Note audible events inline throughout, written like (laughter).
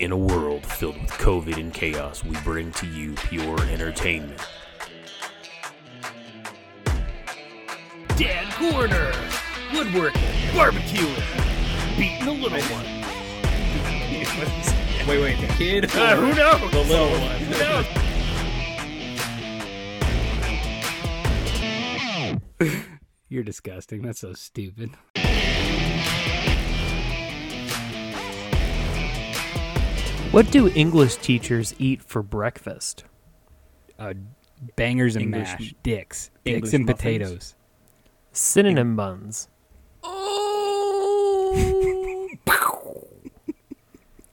In a world filled with COVID and chaos, we bring to you pure entertainment. Dad Corner, woodworking, barbecuing, beating the little one. (laughs) Wait, wait, the kid? Uh, (laughs) who knows? The little one. Who knows? (laughs) You're disgusting. That's so stupid. What do English teachers eat for breakfast? Uh, bangers and English- mash, dicks, English dicks and muffins? potatoes. Synonym buns. Oh!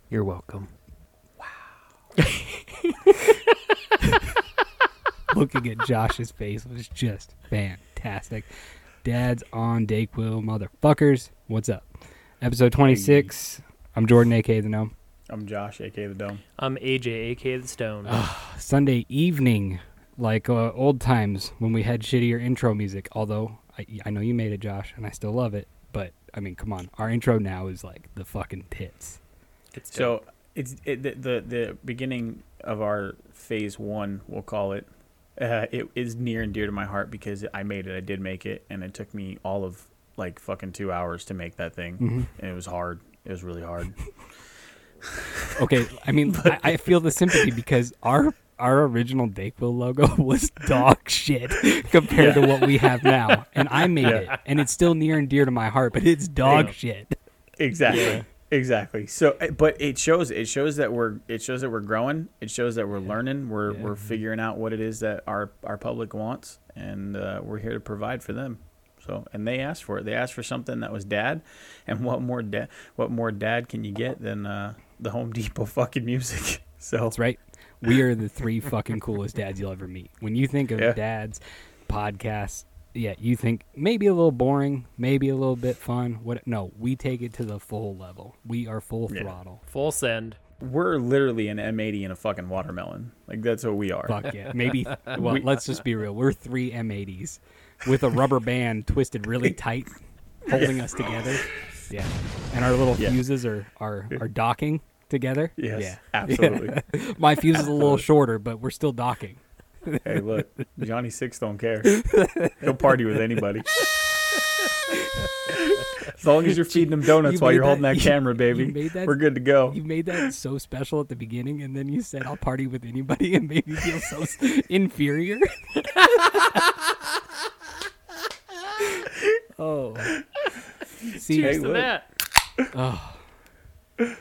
You're welcome. Wow. (laughs) Looking at Josh's face was just fantastic. Dad's on Dayquil, motherfuckers. What's up? Episode 26. I'm Jordan, aka the Gnome. I'm Josh, aka the Dome. I'm AJ, aka the Stone. Sunday evening, like uh, old times when we had shittier intro music. Although I, I know you made it, Josh, and I still love it. But I mean, come on, our intro now is like the fucking tits. It's So it's it, the, the the beginning of our phase one, we'll call it. Uh, it is near and dear to my heart because I made it. I did make it, and it took me all of like fucking two hours to make that thing, Mhm. and it was hard. It was really hard. (laughs) (laughs) Okay, I mean, I, I feel the sympathy because our our original Dayquil logo (laughs) was dog shit compared to what we have now, and I made Yeah. it, and it's still near and dear to my heart, but it's dog Yeah. shit. Exactly. Exactly. So, uh, but it shows it shows that we're it shows that we're growing. It shows that we're learning. We're Yeah. we're figuring out what it is that our our public wants, and uh, we're here to provide for them. So, and they asked for it. They asked for something that was dad, and what more dad what more dad can you get than uh, the Home Depot fucking music? (laughs) So That's right. We are the three fucking coolest dads you'll ever meet. When you think of Yeah. dads, podcasts, yeah, you think maybe a little boring, maybe a little bit fun. What? No, we take it to the full level. We are full Yeah. throttle. full send. we're literally an M80 and a fucking watermelon. Like that's what we are. Fuck yeah. Maybe. (laughs) Well, We- let's just be real. We're three M80s with a rubber band twisted really tight, holding us together. (laughs) Yeah. And our little Yeah. fuses are are, are docking together. Yes, Yeah. (laughs) absolutely. (laughs) My fuse is a little shorter, but we're still docking. (laughs) hey, look, Johnny Six don't care. He'll party with anybody. as long as you're feeding him donuts You while you're holding that- that you- camera, you baby, made that- we're good to go. You made that so special at the beginning, and then you said, "I'll party with anybody," and made me feel so inferior. oh, see, Hey, Cheers to look. that. Oh.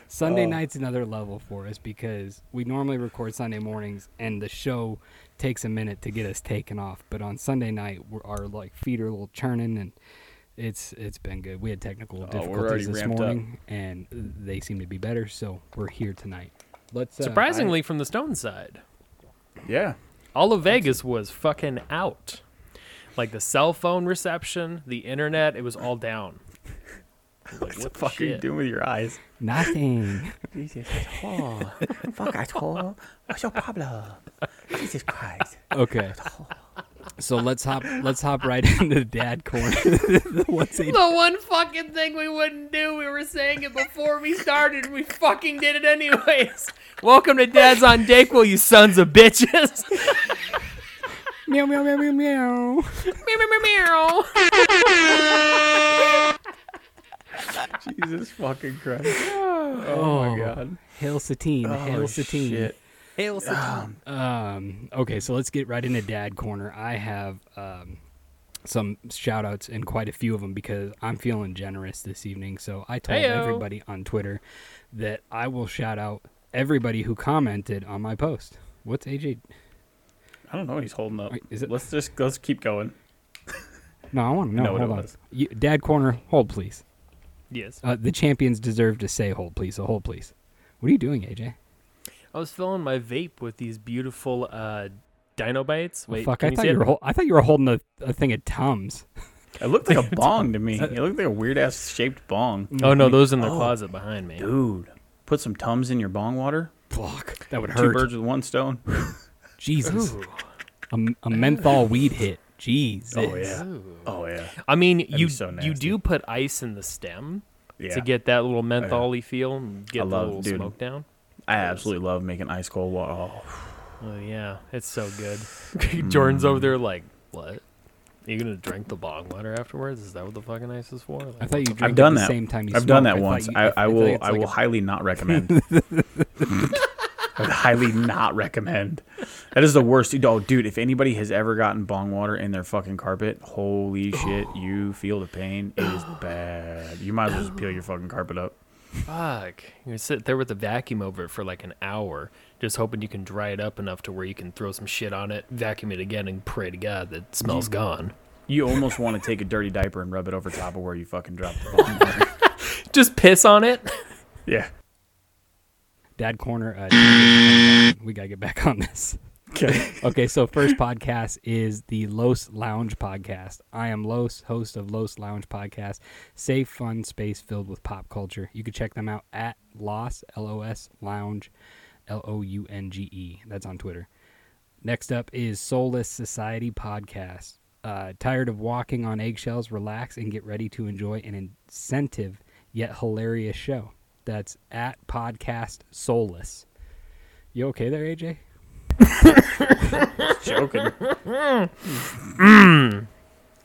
Sunday Oh. night's another level for us because we normally record Sunday mornings, and the show takes a minute to get us taken off. But on Sunday night, we're, our like feet are a little churning, and it's it's been good. We had technical Oh, difficulties this ramped up. morning, and they seem to be better. So we're here tonight. Let's uh, Surprisingly, from the Stone side, Yeah, all of Vegas was fucking out. Like the cell phone reception, the internet, it was all down. (laughs) what the fuck are you doing with your eyes? Nothing. (laughs) Jesus, oh, fuck, I told. What's your problem? Jesus Christ. Okay. So let's hop let's hop right (laughs) into dad corner. (laughs) What's it? The one fucking thing we wouldn't do, we were saying it before we started. We fucking did it anyways. Welcome to Dad's on Dayquil, you sons of bitches. Meow meow meow meow meow. meow, meow, meow, meow. (laughs) Jesus fucking Christ. (sighs) Oh, my God. Hail Satine. Hail Oh, Satine. shit. Hail Um, Um, okay, so let's get right into dad corner. I have um, some shout outs and quite a few of them because I'm feeling generous this evening. So I told Heyo. everybody on Twitter that I will shout out everybody who commented on my post. What's AJ? I don't know he's holding up. Is it- Let's just let's keep going. No, I want to (laughs) know. know what hold it on. was. You, dad corner, hold please. Yes. Uh, the champions deserve to say hold please. So hold please. What are you doing, AJ? I was filling my vape with these beautiful uh, dino bites. Oh, Wait, fuck! I thought see you were. Hol- I thought you were holding a, a thing of tums. It looked like a (laughs) bong to me. It looked like a weird ass shaped bong. Oh no, those in the Oh. closet behind me. Dude, put some tums in your bong water. Fuck, that would hurt. Two birds with one stone. (laughs) Jesus, a, a menthol weed hit. Jesus. Oh yeah. Ooh. Oh yeah. I mean, That'd you so you do put ice in the stem Yeah. to get that little oh, mentholy feel and get I the love- little dude. smoke down. I absolutely love making ice cold water. Oh, Oh yeah, it's so good. (laughs) Jordan's mm. over there like, what? Are you gonna drink the bong water afterwards? Is that what the fucking ice is for? Like, I thought you I've done at the that. same time you I've done that thought once. you- I, I thought will. it's I will a- highly not recommend. (laughs) (laughs) I would highly not recommend. That is the worst. Oh, dude, if anybody has ever gotten bong water in their fucking carpet, holy oh. shit, you feel the pain. It is (gasps) bad. You might as well just peel your fucking carpet up. Fuck. You sit there with a vacuum over it for like an hour, just hoping you can dry it up enough to where you can throw some shit on it, vacuum it again, and pray to God that it smells gone. You almost want to take a dirty diaper and rub it over top of where you fucking dropped the (laughs) bong water. Just piss on it. Yeah. Dad Corner. Uh, we gotta get back on this. Okay. (laughs) Okay, so first podcast is the Los Lounge podcast. I am Los, host of Los Lounge podcast, safe, fun space filled with pop culture. You can check them out at Los L O S Lounge, L O U N G E. That's on Twitter. Next up is Soulless Society podcast. Uh, tired of walking on eggshells? Relax and get ready to enjoy an incentive yet hilarious show. That's at podcast Soulless. You okay there, AJ? Joking.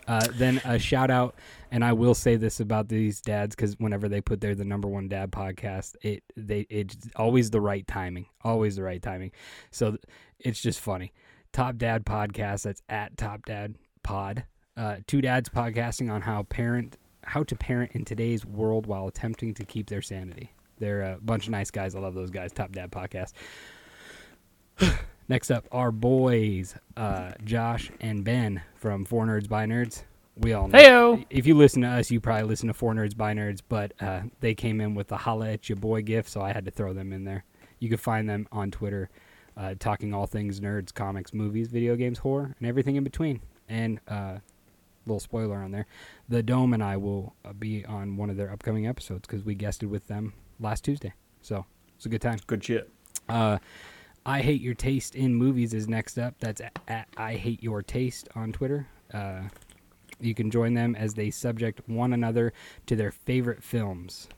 Uh, then a shout out, and I will say this about these dads because whenever they put there the number one dad podcast, it they it's always the right timing, always the right timing. So it's just funny. Top Dad podcast. That's at Top Dad Pod. Uh, two dads podcasting on how parent how to parent in today's world while attempting to keep their sanity. They're a bunch of nice guys. I love those guys. Top Dad podcast. (sighs) Next up, our boys, uh, Josh and Ben from Four Nerds by Nerds. We all know. Heyo. If you listen to us, you probably listen to Four Nerds by Nerds, but uh, they came in with the holla at your boy gift, so I had to throw them in there. You can find them on Twitter, uh, talking all things nerds, comics, movies, video games, horror, and everything in between. And uh, little spoiler on there, the Dome and I will uh, be on one of their upcoming episodes because we guested with them last Tuesday. So it's a good time. Good shit. Uh, I hate your taste in movies is next up. That's at, at I hate your taste on Twitter. Uh, you can join them as they subject one another to their favorite films.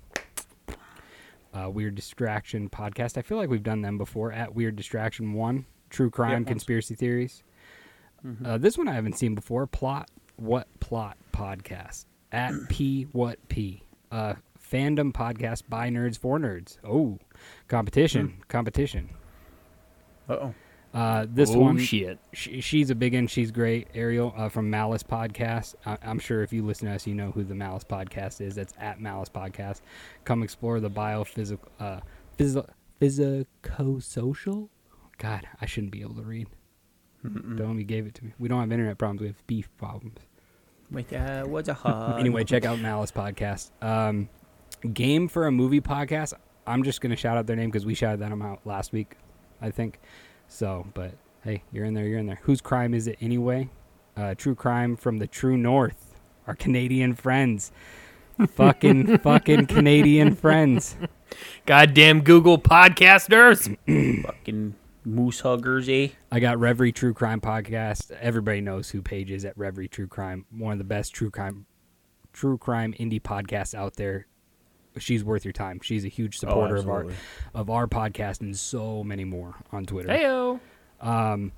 Uh, Weird Distraction podcast. I feel like we've done them before. At Weird Distraction One, True Crime. Conspiracy Theories. Uh, this one I haven't seen before. Plot What Plot podcast. At (clears throat) P What P. Uh, fandom podcast by nerds for nerds. Oh, competition, competition. Uh oh. Uh, this oh one, shit. she, she's a big one. She's great. Ariel uh, from Malice Podcast. I, I'm sure if you listen to us, you know who the Malice Podcast is. That's at Malice Podcast. Come explore the biophysical, uh, phys- physico-social. God, I shouldn't be able to read. Don't you gave it to me. We don't have internet problems. We have beef problems. Wait, uh, what's a (laughs) hug? anyway, check out Malice Podcast. Um, Game for a Movie Podcast. I'm just gonna shout out their name because we shouted them out last week, I think. So, but hey, you're in there. You're in there. Whose crime is it anyway? Uh, true crime from the True North. Our Canadian friends. fucking (laughs) fucking Canadian friends. Goddamn Google podcasters. (clears throat) fucking moose huggers, eh? I got Reverie True Crime Podcast. Everybody knows who Paige is at Reverie True Crime. One of the best true crime true crime indie podcasts out there. She's worth your time. She's a huge supporter of our of our podcast and so many more on Twitter. Heyo. Um,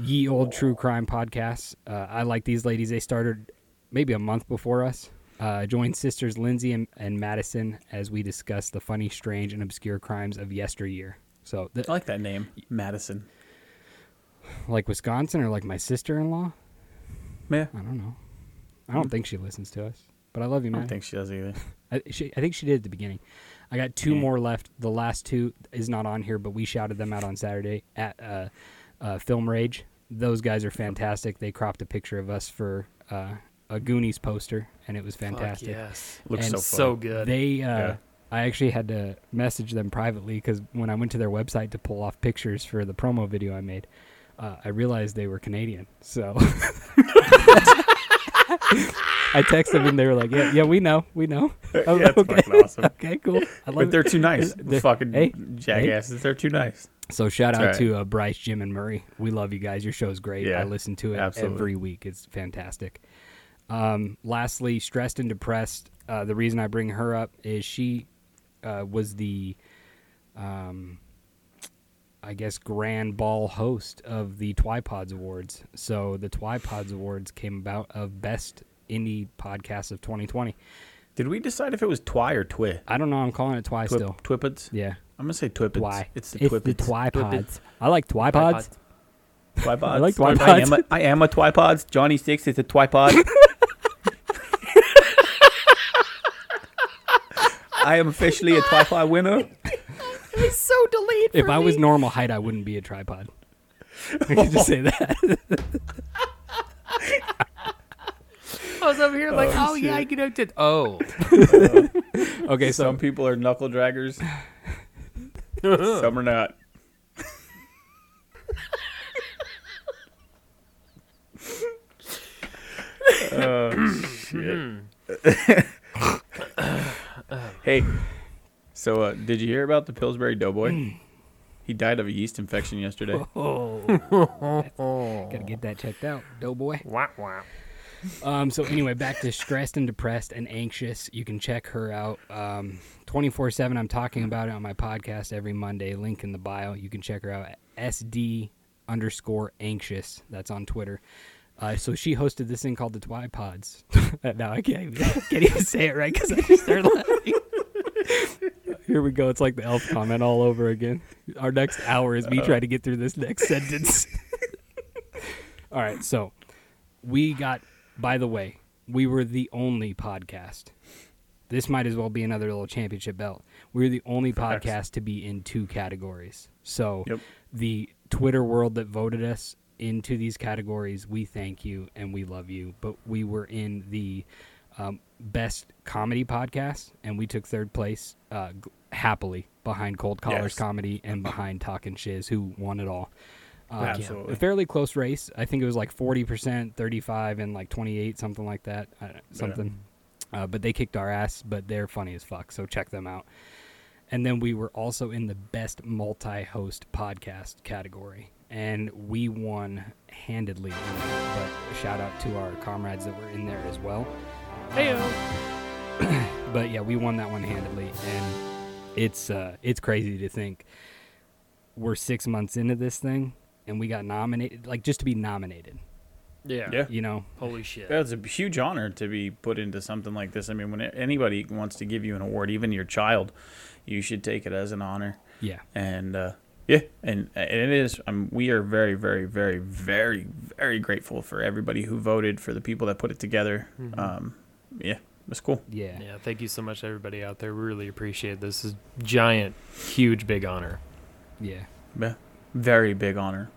Ye Old True Crime Podcasts. Uh, I like these ladies. They started maybe a month before us. Uh, join sisters Lindsay and, and Madison as we discuss the funny, strange, and obscure crimes of yesteryear. So, the, I like that name, Madison. like Wisconsin or like my sister in law? Yeah, I don't know. I don't think she listens to us, but I love you, man. I don't think she does either. (laughs) I, she, I think she did at the beginning. I got two Yeah. more left. The last two is not on here, but we shouted them out on Saturday at uh, uh, Film Rage. Those guys are fantastic. They cropped a picture of us for uh, a Goonies poster, and it was fantastic. Fuck yes. Looks And so So good. They, uh, Yeah. I actually had to message them privately because when I went to their website to pull off pictures for the promo video I made, uh, I realized they were Canadian. So (laughs) I texted them and they were like, "Yeah, yeah, we know, we know." (laughs) Yeah, like, it's okay, fucking awesome. (laughs) okay, cool. I But they're too nice. They're- fucking hey, jackasses. They're too nice. So shout out right. to uh, Bryce, Jim, and Murray. We love you guys. Your show's great. Yeah, I listen to it absolutely. every week. It's fantastic. Um, lastly, stressed and depressed. Uh, the reason I bring her up is she uh, was the um, I guess, grand ball host of the Twipods Awards. So the Twipods Awards came about of best indie podcast of 2020. Did we decide if it was twi or twi? I don't know. I'm calling it Twi Twip, still. Twipids? Yeah. I'm gonna say twipids. Why? It's the it's twipids. the Twipods. I like Twipods. Twipods. (laughs) I like I twipods. am a, I am a twipods. Johnny Six is a twipod. (laughs) I am officially a tripod winner. (laughs) It's so delayed. If I was normal height, I wouldn't be a tripod. I can just say that. (laughs) I was over here like, oh, oh yeah, I get out to. Oh, (laughs) Okay, so Some people are knuckle draggers. Some are not. oh shit. Hey, so uh, did you hear about the Pillsbury Doughboy? he died of a yeast infection yesterday. (laughs) oh, (laughs) gotta get that checked out, doughboy. wow, wow. Um, so anyway, back to stressed and depressed and anxious. You can check her out um, 24/7. I'm talking about it on my podcast every Monday. Link in the bio. You can check her out at SD underscore anxious. That's on Twitter. Uh, so she hosted this thing called the Twipods. (laughs) now I can't, even, I can't even say it right because I just started laughing. Here we go. It's like the elf comment all over again. Our next hour is me trying to get through this next (laughs) sentence. (laughs) all right, so we got by the way we were the only podcast this might as well be another little championship belt we were the only podcast to be in two categories so Yep. the twitter world that voted us into these categories we thank you and we love you but we were in the um, best comedy podcast and we took third place uh, g- happily behind cold collars Yes. comedy and behind talking shiz who won it all uh, Absolutely. a fairly close race. I think it was like 40%, 35, and like 28, something like that. Uh, something. Uh, but they kicked our ass, but they're funny as fuck. So check them out. And then we were also in the best multi host podcast category. And we won handedly. But shout out to our comrades that were in there as well. Heyo. (clears throat) But yeah, we won that one handedly. And it's uh, it's crazy to think we're six months into this thing and we got nominated, like just to be nominated. Yeah. Yeah. You know, Holy shit. Yeah, it's a huge honor to be put into something like this. I mean, when anybody wants to give you an award, even your child, you should take it as an honor. yeah. And uh, yeah, and, and it is. Um, we are very, very, very, very, very grateful for everybody who voted, for the people that put it together. Um, yeah, it's cool. Yeah. Yeah, thank you so much, everybody out there. We really appreciate this. This is giant, huge, big honor. Yeah. Yeah, very big honor.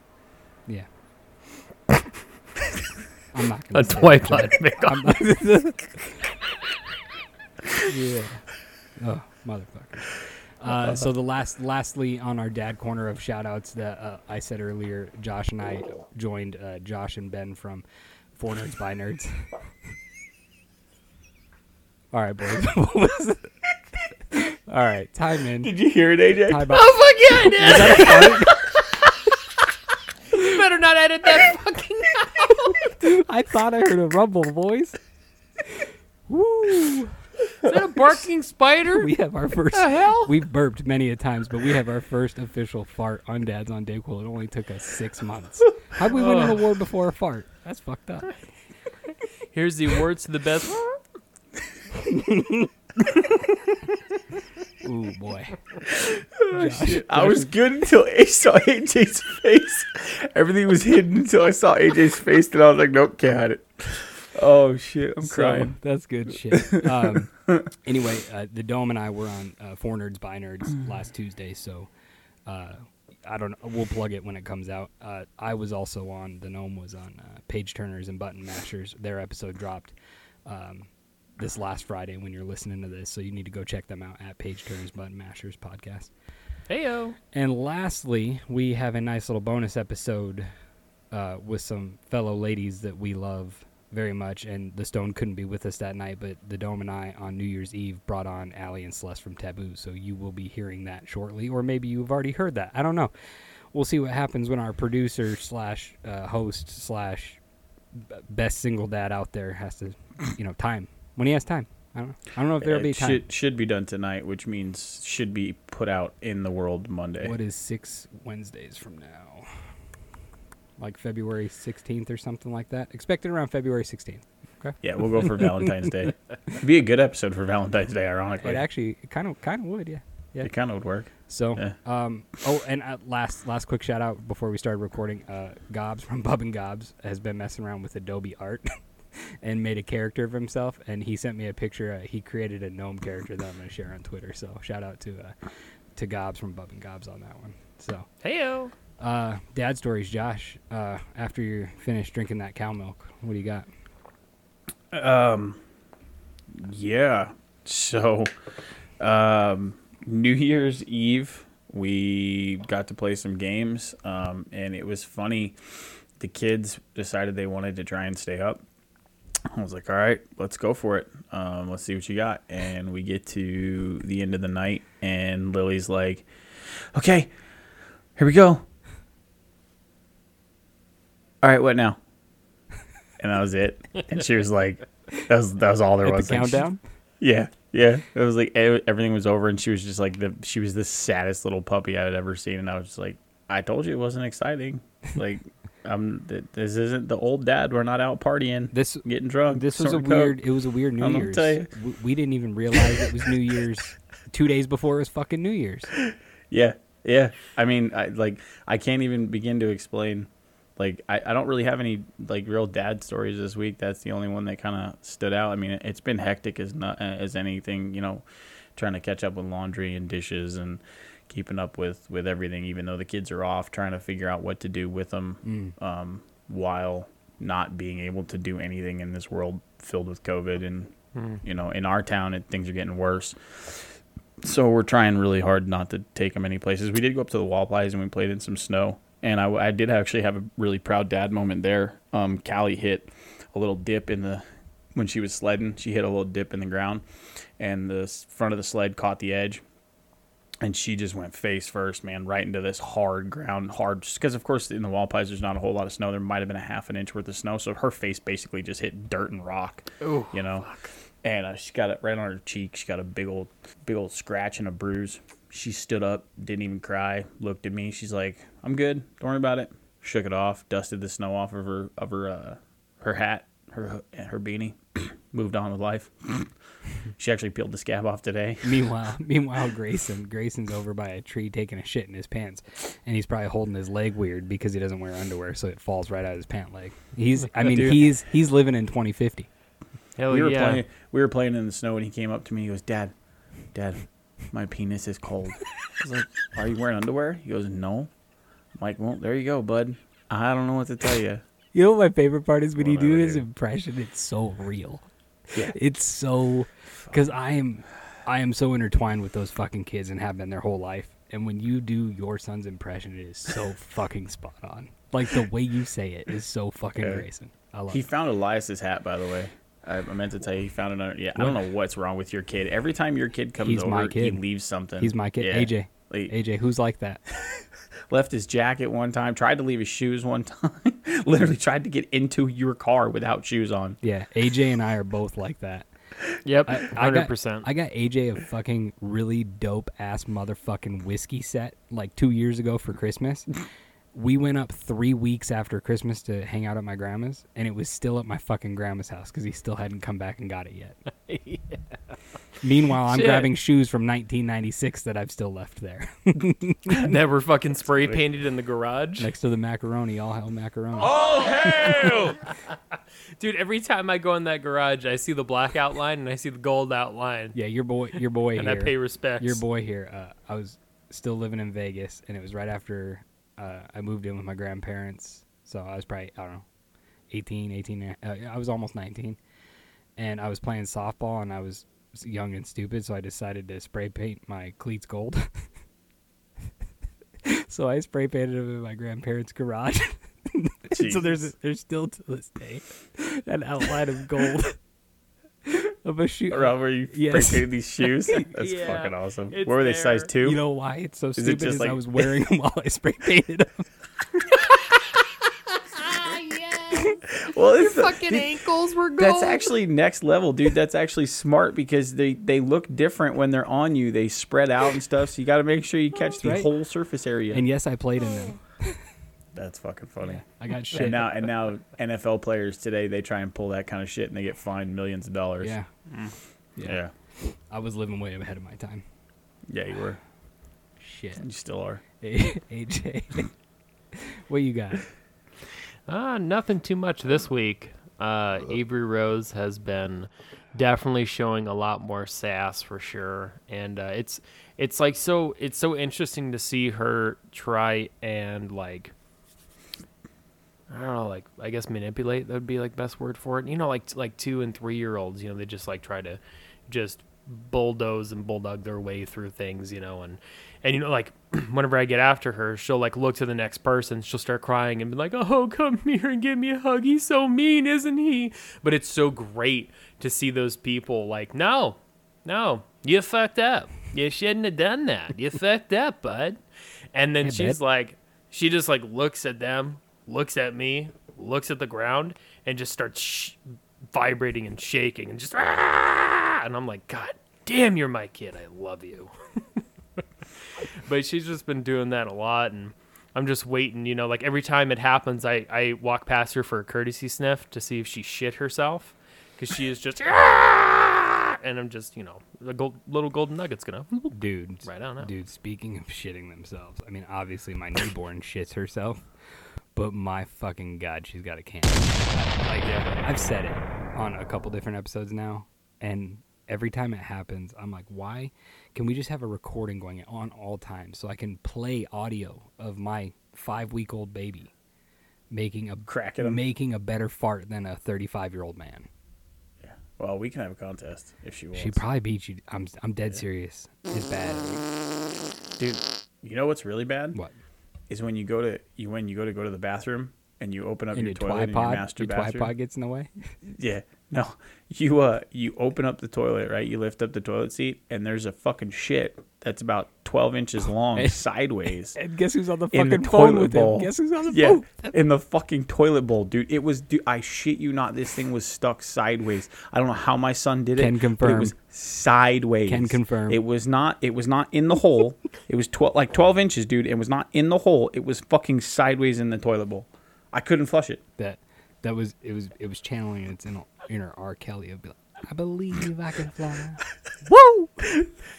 Yeah. (laughs) I'm not gonna A say twipod big I'm honor. not- (laughs) yeah. Oh, motherfucker. Uh, so the last, lastly, on our dad corner of shout outs that uh, I said earlier, Josh and I joined uh, Josh and Ben from Four Nerds by Nerds. (laughs) All right, boys. (laughs) What was it? All right, time in. Did you hear it, AJ? Time out. Oh, fuck yeah, I did. You better not edit that (laughs) fucking out. I thought I heard a rumble, boys. Woo! Is that a barking spider? We have our first. What the hell? We've burped many a times, but we have our first official fart on Dad's on Dayquil. It only took us six months. How'd we win an award before a fart? That's fucked up. Here's the awards to the best. Ooh boy. I was good until I saw AJ's face. Everything was hidden until I saw AJ's face, and I was like, nope, can't hide it. Oh shit, I'm So, crying. that's good (laughs) shit. Um, anyway, uh, the Dome and I were on uh, Four Nerds by Nerds last Tuesday, so uh, I don't. We'll plug it when it comes out. Uh, I was also on. The Gnome was on uh, Page Turners and Button Mashers. Their episode dropped um, this last Friday when you're listening to this, so you need to go check them out at Page Turners Button Mashers podcast. Heyo. And lastly, we have a nice little bonus episode uh, with some fellow ladies that we love very much. And the Stone couldn't be with us that night, but the Dome and I on New Year's Eve brought on Allie and Celeste from Taboo. So you will be hearing that shortly, or maybe you've already heard that. I don't know. We'll see what happens when our producer slash uh, host slash best single dad out there has to, you know, time when he has time. I don't know. I don't know if there'll It be time. should should be done tonight, which means should be put out in the world Monday. What is six Wednesdays from now? Like February 16th or something like that. Expected around February 16th. Okay. Yeah, we'll go for (laughs) Valentine's Day. It'd be a good episode for Valentine's Day, ironically. It actually kind of kind of would, yeah. yeah. It kind of would work. So, Yeah. um, oh, and uh, last last quick shout out before we started recording. Uh, Gobs from Bub and Gobs has been messing around with Adobe Art (laughs) and made a character of himself, and he sent me a picture. Uh, he created a gnome character that I'm going to share on Twitter. So shout out to uh, to Gobs from Bub and Gobs on that one. So, Heyo. uh, dad stories, Josh. Uh, after you're finished drinking that cow milk, what do you got? Um, yeah. So, um, New Year's Eve, we got to play some games, um, and it was funny. The kids decided they wanted to try and stay up. I was like, all right, let's go for it. Um, let's see what you got. And we get to the end of the night, and Lily's like, okay, here we go. All right, what now? And that was it. And she was like, that was, that was all there At was. the Like, she- countdown. yeah, yeah. It was like everything was over, and she was just like the she was the saddest little puppy I had ever seen, and I was just like, I told you it wasn't exciting. Like, um, th- this isn't the old dad. We're not out partying, This getting drunk. this was a snorting coke." weird. It was a weird New I'm Year's. We, we didn't even realize it was New Year's. (laughs) Two days before it was fucking New Year's. Yeah, yeah. I mean, I like I can't even begin to explain. Like, I, I don't really have any like real dad stories this week. That's the only one that kind of stood out. I mean, it's been hectic as not as anything. You know, trying to catch up with laundry and dishes and keeping up with with everything. Even though the kids are off, trying to figure out what to do with them um, while not being able to do anything in this world filled with COVID. And you know, in our town, it, things are getting worse so we're trying really hard not to take them any places. We did go up to the Walleyes and we played in some snow, and I, I did actually have a really proud dad moment there. Um, Callie hit a little dip in the when she was sledding. She hit a little dip in the ground, and the front of the sled caught the edge, and she just went face first, man, right into this hard ground, hard. Because of course in the Walleyes there's not a whole lot of snow. There might have been a half an inch worth of snow, so her face basically just hit dirt and rock. Ooh, you know. And uh, she got it right on her cheek. She got a big old, big old scratch and a bruise. She stood up, didn't even cry. Looked at me. She's like, "I'm good. Don't worry about it." Shook it off, dusted the snow off of her, of her, uh, her hat, her, her beanie. (coughs) Moved on with life. she actually peeled the scab off today. (laughs) Meanwhile, meanwhile, Grayson, Grayson's over by a tree taking a shit in his pants, and he's probably holding his leg weird because he doesn't wear underwear, so it falls right out of his pant leg. He's, I mean, Dude. he's he's living in 2050. hell we were yeah. playing. We were playing in the snow, and he came up to me. He goes, "Dad, Dad, my penis is cold." I was like, "Are you wearing underwear?" He goes, "No." I'm like, "Well, there you go, bud. I don't know what to tell you." You know what my favorite part is when you do his impression. It's so real. Yeah. It's so because I am I am so intertwined with those fucking kids and have been their whole life. And when you do your son's impression, it is so (laughs) fucking spot on. Like the way you say it is so fucking Yeah. Grayson. I love He it. found Elias's hat, by the way. I, I meant to tell you, he found it. Under, yeah, I don't know what's wrong with your kid. Every time your kid comes He's over, my he leaves something. He's my kid, Yeah. AJ. Like, AJ, who's like that? (laughs) left his jacket one time. Tried to leave his shoes one (laughs) time. Literally tried to get into your car without shoes on. Yeah, AJ and I are both like that. Yep, I, I hundred got, percent. I got AJ a fucking really dope ass motherfucking whiskey set like two years ago for Christmas. We went up three weeks after Christmas to hang out at my grandma's, and it was still at my fucking grandma's house because he still hadn't come back and got it yet. (laughs) Meanwhile, I'm Shit. grabbing shoes from 1996 that I've still left there (laughs) Never fucking spray painted in the garage. next to the macaroni. All hell macaroni. Oh, hell (laughs) Dude, every time I go in that garage, I see the black outline and I see the gold outline, Yeah, your boy, your boy and here. I pay respects. Your boy here. Uh, I was still living in Vegas, and it was right after uh, I moved in with my grandparents. So I was probably I don't know, 18, 18. Uh, I was almost 19, and I was playing softball, and I was young and stupid, so I decided to spray paint my cleats gold. (laughs) so I spray painted them in my grandparents' garage. (laughs) so there's there's still to this day an outline of gold of a shoe. Around where you Yes. spray painted these shoes. (laughs) That's Yeah, fucking awesome. it's What were they, size there. two? You know why it's so it stupid? just is like- I was wearing them while I spray painted them. Ah, (laughs) well, it's the- Fucking dude, ankles were gold. That's actually next level, dude. That's actually smart because they they look different when they're on you. They spread out and stuff. So you got to make sure you catch the Right. whole surface area. And yes, I played in them. That's fucking funny. I got shit. And now and now NFL players today they try and pull that kind of shit and they get fined millions of dollars. yeah. yeah, I was living way ahead of my time. yeah. You were. Shit. You still are. (laughs) AJ. (laughs) what you got? Uh, nothing too much this week. Uh, Avery Rose has been definitely showing a lot more sass for sure, and uh, it's it's like so it's so interesting to see her try and like I don't know, like I guess manipulate that would be like best word for it. You know, like like two and three year olds, you know, they just like try to just bulldoze and bulldog their way through things, you know, and and you know, like (clears throat) whenever I get after her, she'll like look to the next person, she'll start crying and be like, "Oh, come here and give me a hug. He's so mean, isn't he?" But it's so great to see those people like, "No, no, you fucked up. You shouldn't have done that. You fucked up, bud." And then Hey, she's bud. like, she just like looks at them, looks at me, looks at the ground, and just starts sh- vibrating and shaking and just, "Ah!" and I'm like, God damn, you're my kid. I love you. (laughs) but she's just been doing that a lot, and I'm just waiting. You know, like every time it happens, I I walk past her for a courtesy sniff to see if she shit herself, because she is just. "Ah!" And I'm just, you know, the gold, little golden nugget's gonna Dude. right on out. Dude, speaking of shitting themselves, I mean, obviously my newborn (laughs) shits herself, but my fucking god, she's got a can. Like, I've said it on a couple different episodes now, and every time it happens, I'm like, why can we just have a recording going on all times so I can play audio of my five week old baby making a Cracking making a better fart than a 35 year old man. Yeah. Well, we can have a contest if she wants. She probably beat you. I'm I'm dead serious. It's bad. Dude, you know what's really bad? What? Is when you go to you when you go to go to the bathroom and you open up And your your toilet in your master your bathroom. tripod gets in the way. Yeah. (laughs) No. You uh you open up the toilet, right? You lift up the toilet seat and there's a fucking shit that's about 12 inches long (laughs) sideways. And guess who's on the in the fucking phone toilet with bowl. him? Guess who's on the yeah, phone? in the fucking toilet bowl, dude. It was, dude. I shit you not. This thing was stuck sideways. I don't know how my son did it. Can confirm. It was sideways. Can confirm. It was not. It was not in the hole. it was twelve, like twelve inches, dude. It was not in the hole. It was fucking sideways in the toilet bowl. I couldn't flush it. That that was it was it was channeling its inner, inner R. Kelly. It'd be like, I believe I can fly. (laughs) Woo!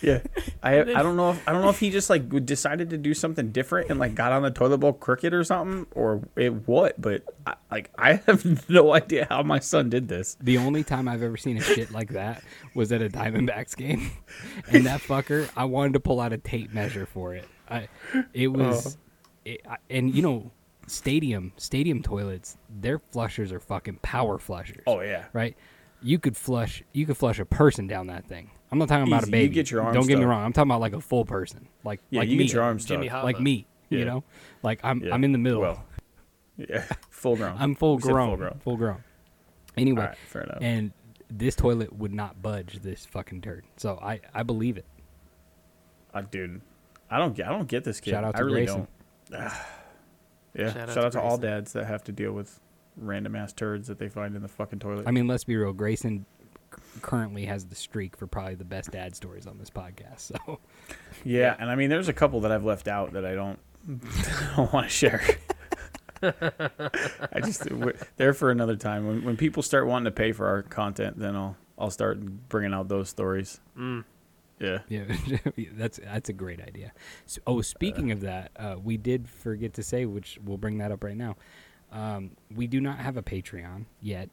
Yeah, I I don't know if I don't know if he just like decided to do something different and like got on the toilet bowl crooked or something or it what, but I, like I have (laughs) no idea how my son did this. The only time I've ever seen a shit like that was at a Diamondbacks game, (laughs) and that fucker, I wanted to pull out a tape measure for it. I, it was, oh. it, I, and you know, stadium stadium toilets, their flushers are fucking power flushers. Oh yeah, right? You could flush you could flush a person down that thing. I'm not talking about Easy. a You baby. get your arm Don't get me wrong. I'm talking about like a full person, like yeah. like you me, get your arms stuck. Jimmy Hoffa. like me. Yeah. You know, like I'm Yeah. I'm in the middle. Well, yeah, (laughs) full grown. I'm full grown, Full grown. full grown. Anyway, All right, fair enough. and this toilet would not budge this fucking turd. So I I believe it. Uh, dude, I don't get. I don't get this kid. Shout out I really Grayson. don't. (sighs) yeah. Shout Shout, out out, to to all dads that have to deal with random ass turds that they find in the fucking toilet. I mean, let's be real. Grayson currently has the streak for probably the best dad stories on this podcast. (laughs) So yeah, and I mean, there's a couple that I've left out that I don't, I (laughs) don't want to share. (laughs) I just there for another time. When when people start wanting to pay for our content, then I'll I'll start bringing out those stories. Mm. Yeah. (laughs) yeah, (laughs) that's that's a great idea. So, oh, speaking of that, uh, we did forget to say, which we'll bring that up right now. Um, we do not have a Patreon yet.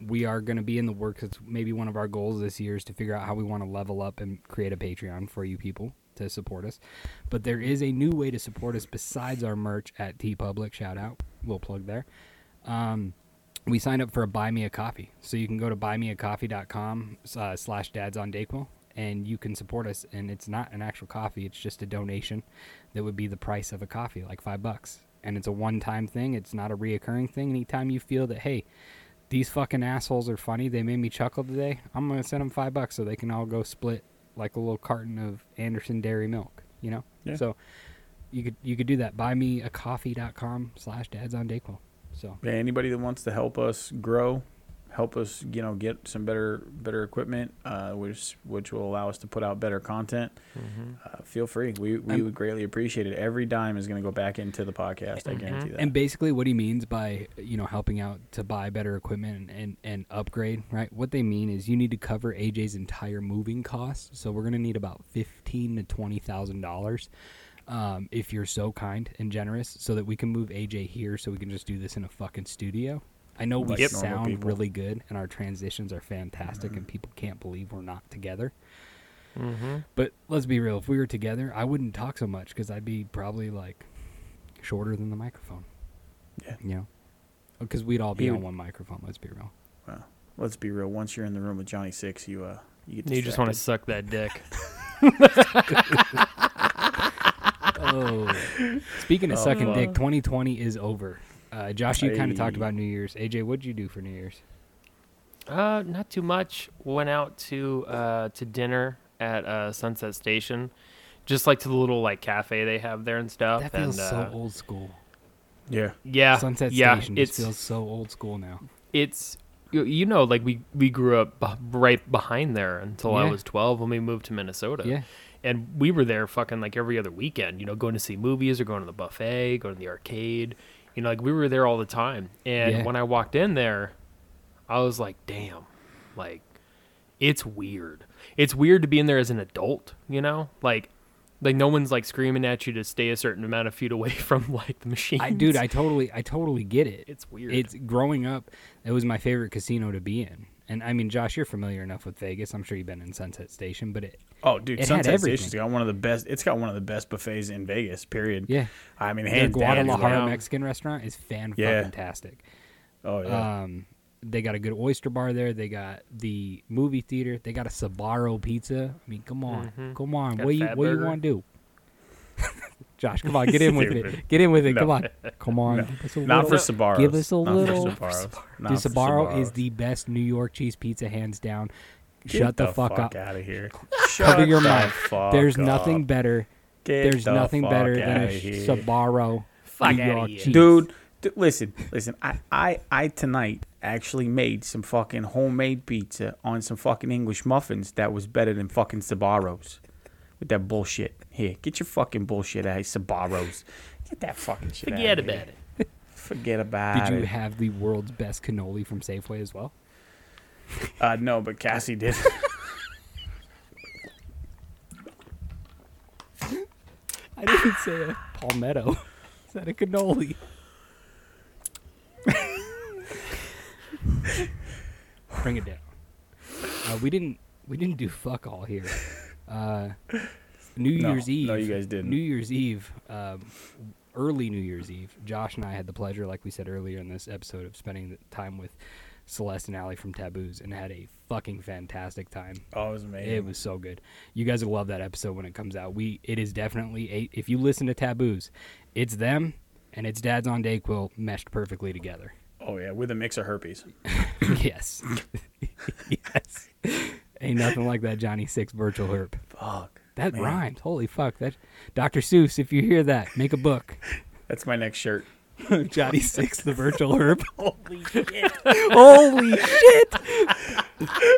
We are going to be in the works. It's maybe one of our goals this year is to figure out how we want to level up and create a Patreon for you people to support us. But there is a new way to support us besides our merch at TeePublic. Shout out, we'll plug there. Um, we signed up for a buy me a coffee, so you can go to buymeacoffee.com uh, slash dads on Dayquil, and you can support us. And it's not an actual coffee; it's just a donation that would be the price of a coffee, like five bucks. And it's a one-time thing; it's not a reoccurring thing. Anytime you feel that, hey, these fucking assholes are funny, they made me chuckle today. I'm gonna send them five bucks so they can all go split like a little carton of Anderson Dairy Milk. You know, Yeah. so you could you could do that. Buymeacoffee.com slash dads on Dayquil. So Yeah, anybody that wants to help us grow, help us, you know, get some better better equipment, uh, which which will allow us to put out better content. Mm-hmm. Uh, feel free. We we I'm- would greatly appreciate it. Every dime is going to go back into the podcast. I guarantee that. And basically, what he means by you know helping out to buy better equipment and, and, and upgrade, right? What they mean is you need to cover AJ's entire moving costs. So we're gonna need about fifteen to twenty thousand dollars, um, if you're so kind and generous, so that we can move AJ here, so we can just do this in a fucking studio. I know we Like sound people. really good and our transitions are fantastic, and people can't believe we're not together. Mm-hmm. But let's be real. If we were together, I wouldn't talk so much because I'd be probably like shorter than the microphone. Yeah. You know? Because we'd all be He on would- one microphone. Let's be real. Well, let's be real. Once you're in the room with Johnny Six, you uh, you get You just want to suck that dick. (laughs) Oh. Speaking of Oh, sucking dick, 2020 is over. Uh, Josh, you kind of talked about New Year's. AJ, what'd you do for New Year's? Uh, not too much. Went out to uh to dinner at uh Sunset Station, just like to the little like cafe they have there and stuff. That feels and, so uh, old school. Yeah. Yeah, Sunset yeah, Station it's just feels so old school now. it's you, you know like we we grew up b- right behind there until I was 12 when we moved to Minnesota. Yeah. And we were there fucking like every other weekend, you know, going to see movies or going to the buffet, going to the arcade. You know, like we were there all the time. And Yeah. when I walked in there, I was like, damn, like it's weird. It's weird to be in there as an adult, you know? Like like no one's like screaming at you to stay a certain amount of feet away (laughs) from like the machines. I, dude, I totally, I totally get it. it's weird. It's growing up. It was my favorite casino to be in. And I mean, Josh, you're familiar enough with Vegas. I'm sure you've been in Sunset Station, but it, Oh, dude, It Sunset. Station's got one of the best. It's got one of the best buffets in Vegas. Period. yeah, I mean, their hands down. Guadalajara Yeah. Mexican restaurant is fan Yeah. fantastic. Oh yeah. Um, they got a good oyster bar there. They got the movie theater. They got a Sbarro pizza. I mean, come on, Mhm. come on. Got what you Fat what you want to do? (laughs) Josh, come on, get in with it. Get in with it. Come on, come on. No. Give us a Not for little- Sbarros. Give us a Not little- For Sbarros. Not Dude, Sbarro is the best New York cheese pizza, hands down. Get Shut the, fuck, up. out of here. Cover your the mouth. fuck There's up. nothing better. Get There's the nothing fuck better than a outta. Sbarro Fuck New York cheese. Dude, d- listen, listen. I, I, I tonight actually made some fucking homemade pizza on some fucking English muffins that was better than fucking Sbarros. With that bullshit. Here, get your fucking bullshit out of here, Sbarros. Get that fucking shit out Forget of about here. it. (laughs) Forget about it. Did you it. have the world's best cannoli from Safeway as well? (laughs) uh, no, but Cassie did. (laughs) I didn't say a palmetto. Is that a cannoli? Bring it down. Uh, we didn't. We didn't do fuck all here. Uh, New (laughs) No, Year's Eve. no, you guys didn't. New Year's Eve. Um, early New Year's Eve. Josh and I had the pleasure, like we said earlier in this episode, of spending the time with Celeste and Allie from Taboos, and had a fucking fantastic time. Oh, it was amazing. It was so good. You guys will love that episode when it comes out. We it is definitely a if you listen to Taboos, it's them and it's Dad's on Dayquil meshed perfectly together. Oh yeah, with a mix of herpes. (laughs) yes. (laughs) yes. Ain't nothing like that Johnny Six virtual herp. Fuck. That Man. rhymed. Holy fuck. That Dr. Seuss, if you hear that, make a book. That's my next shirt. (laughs) Johnny Six the virtual herb. (laughs) Holy shit. Holy shit.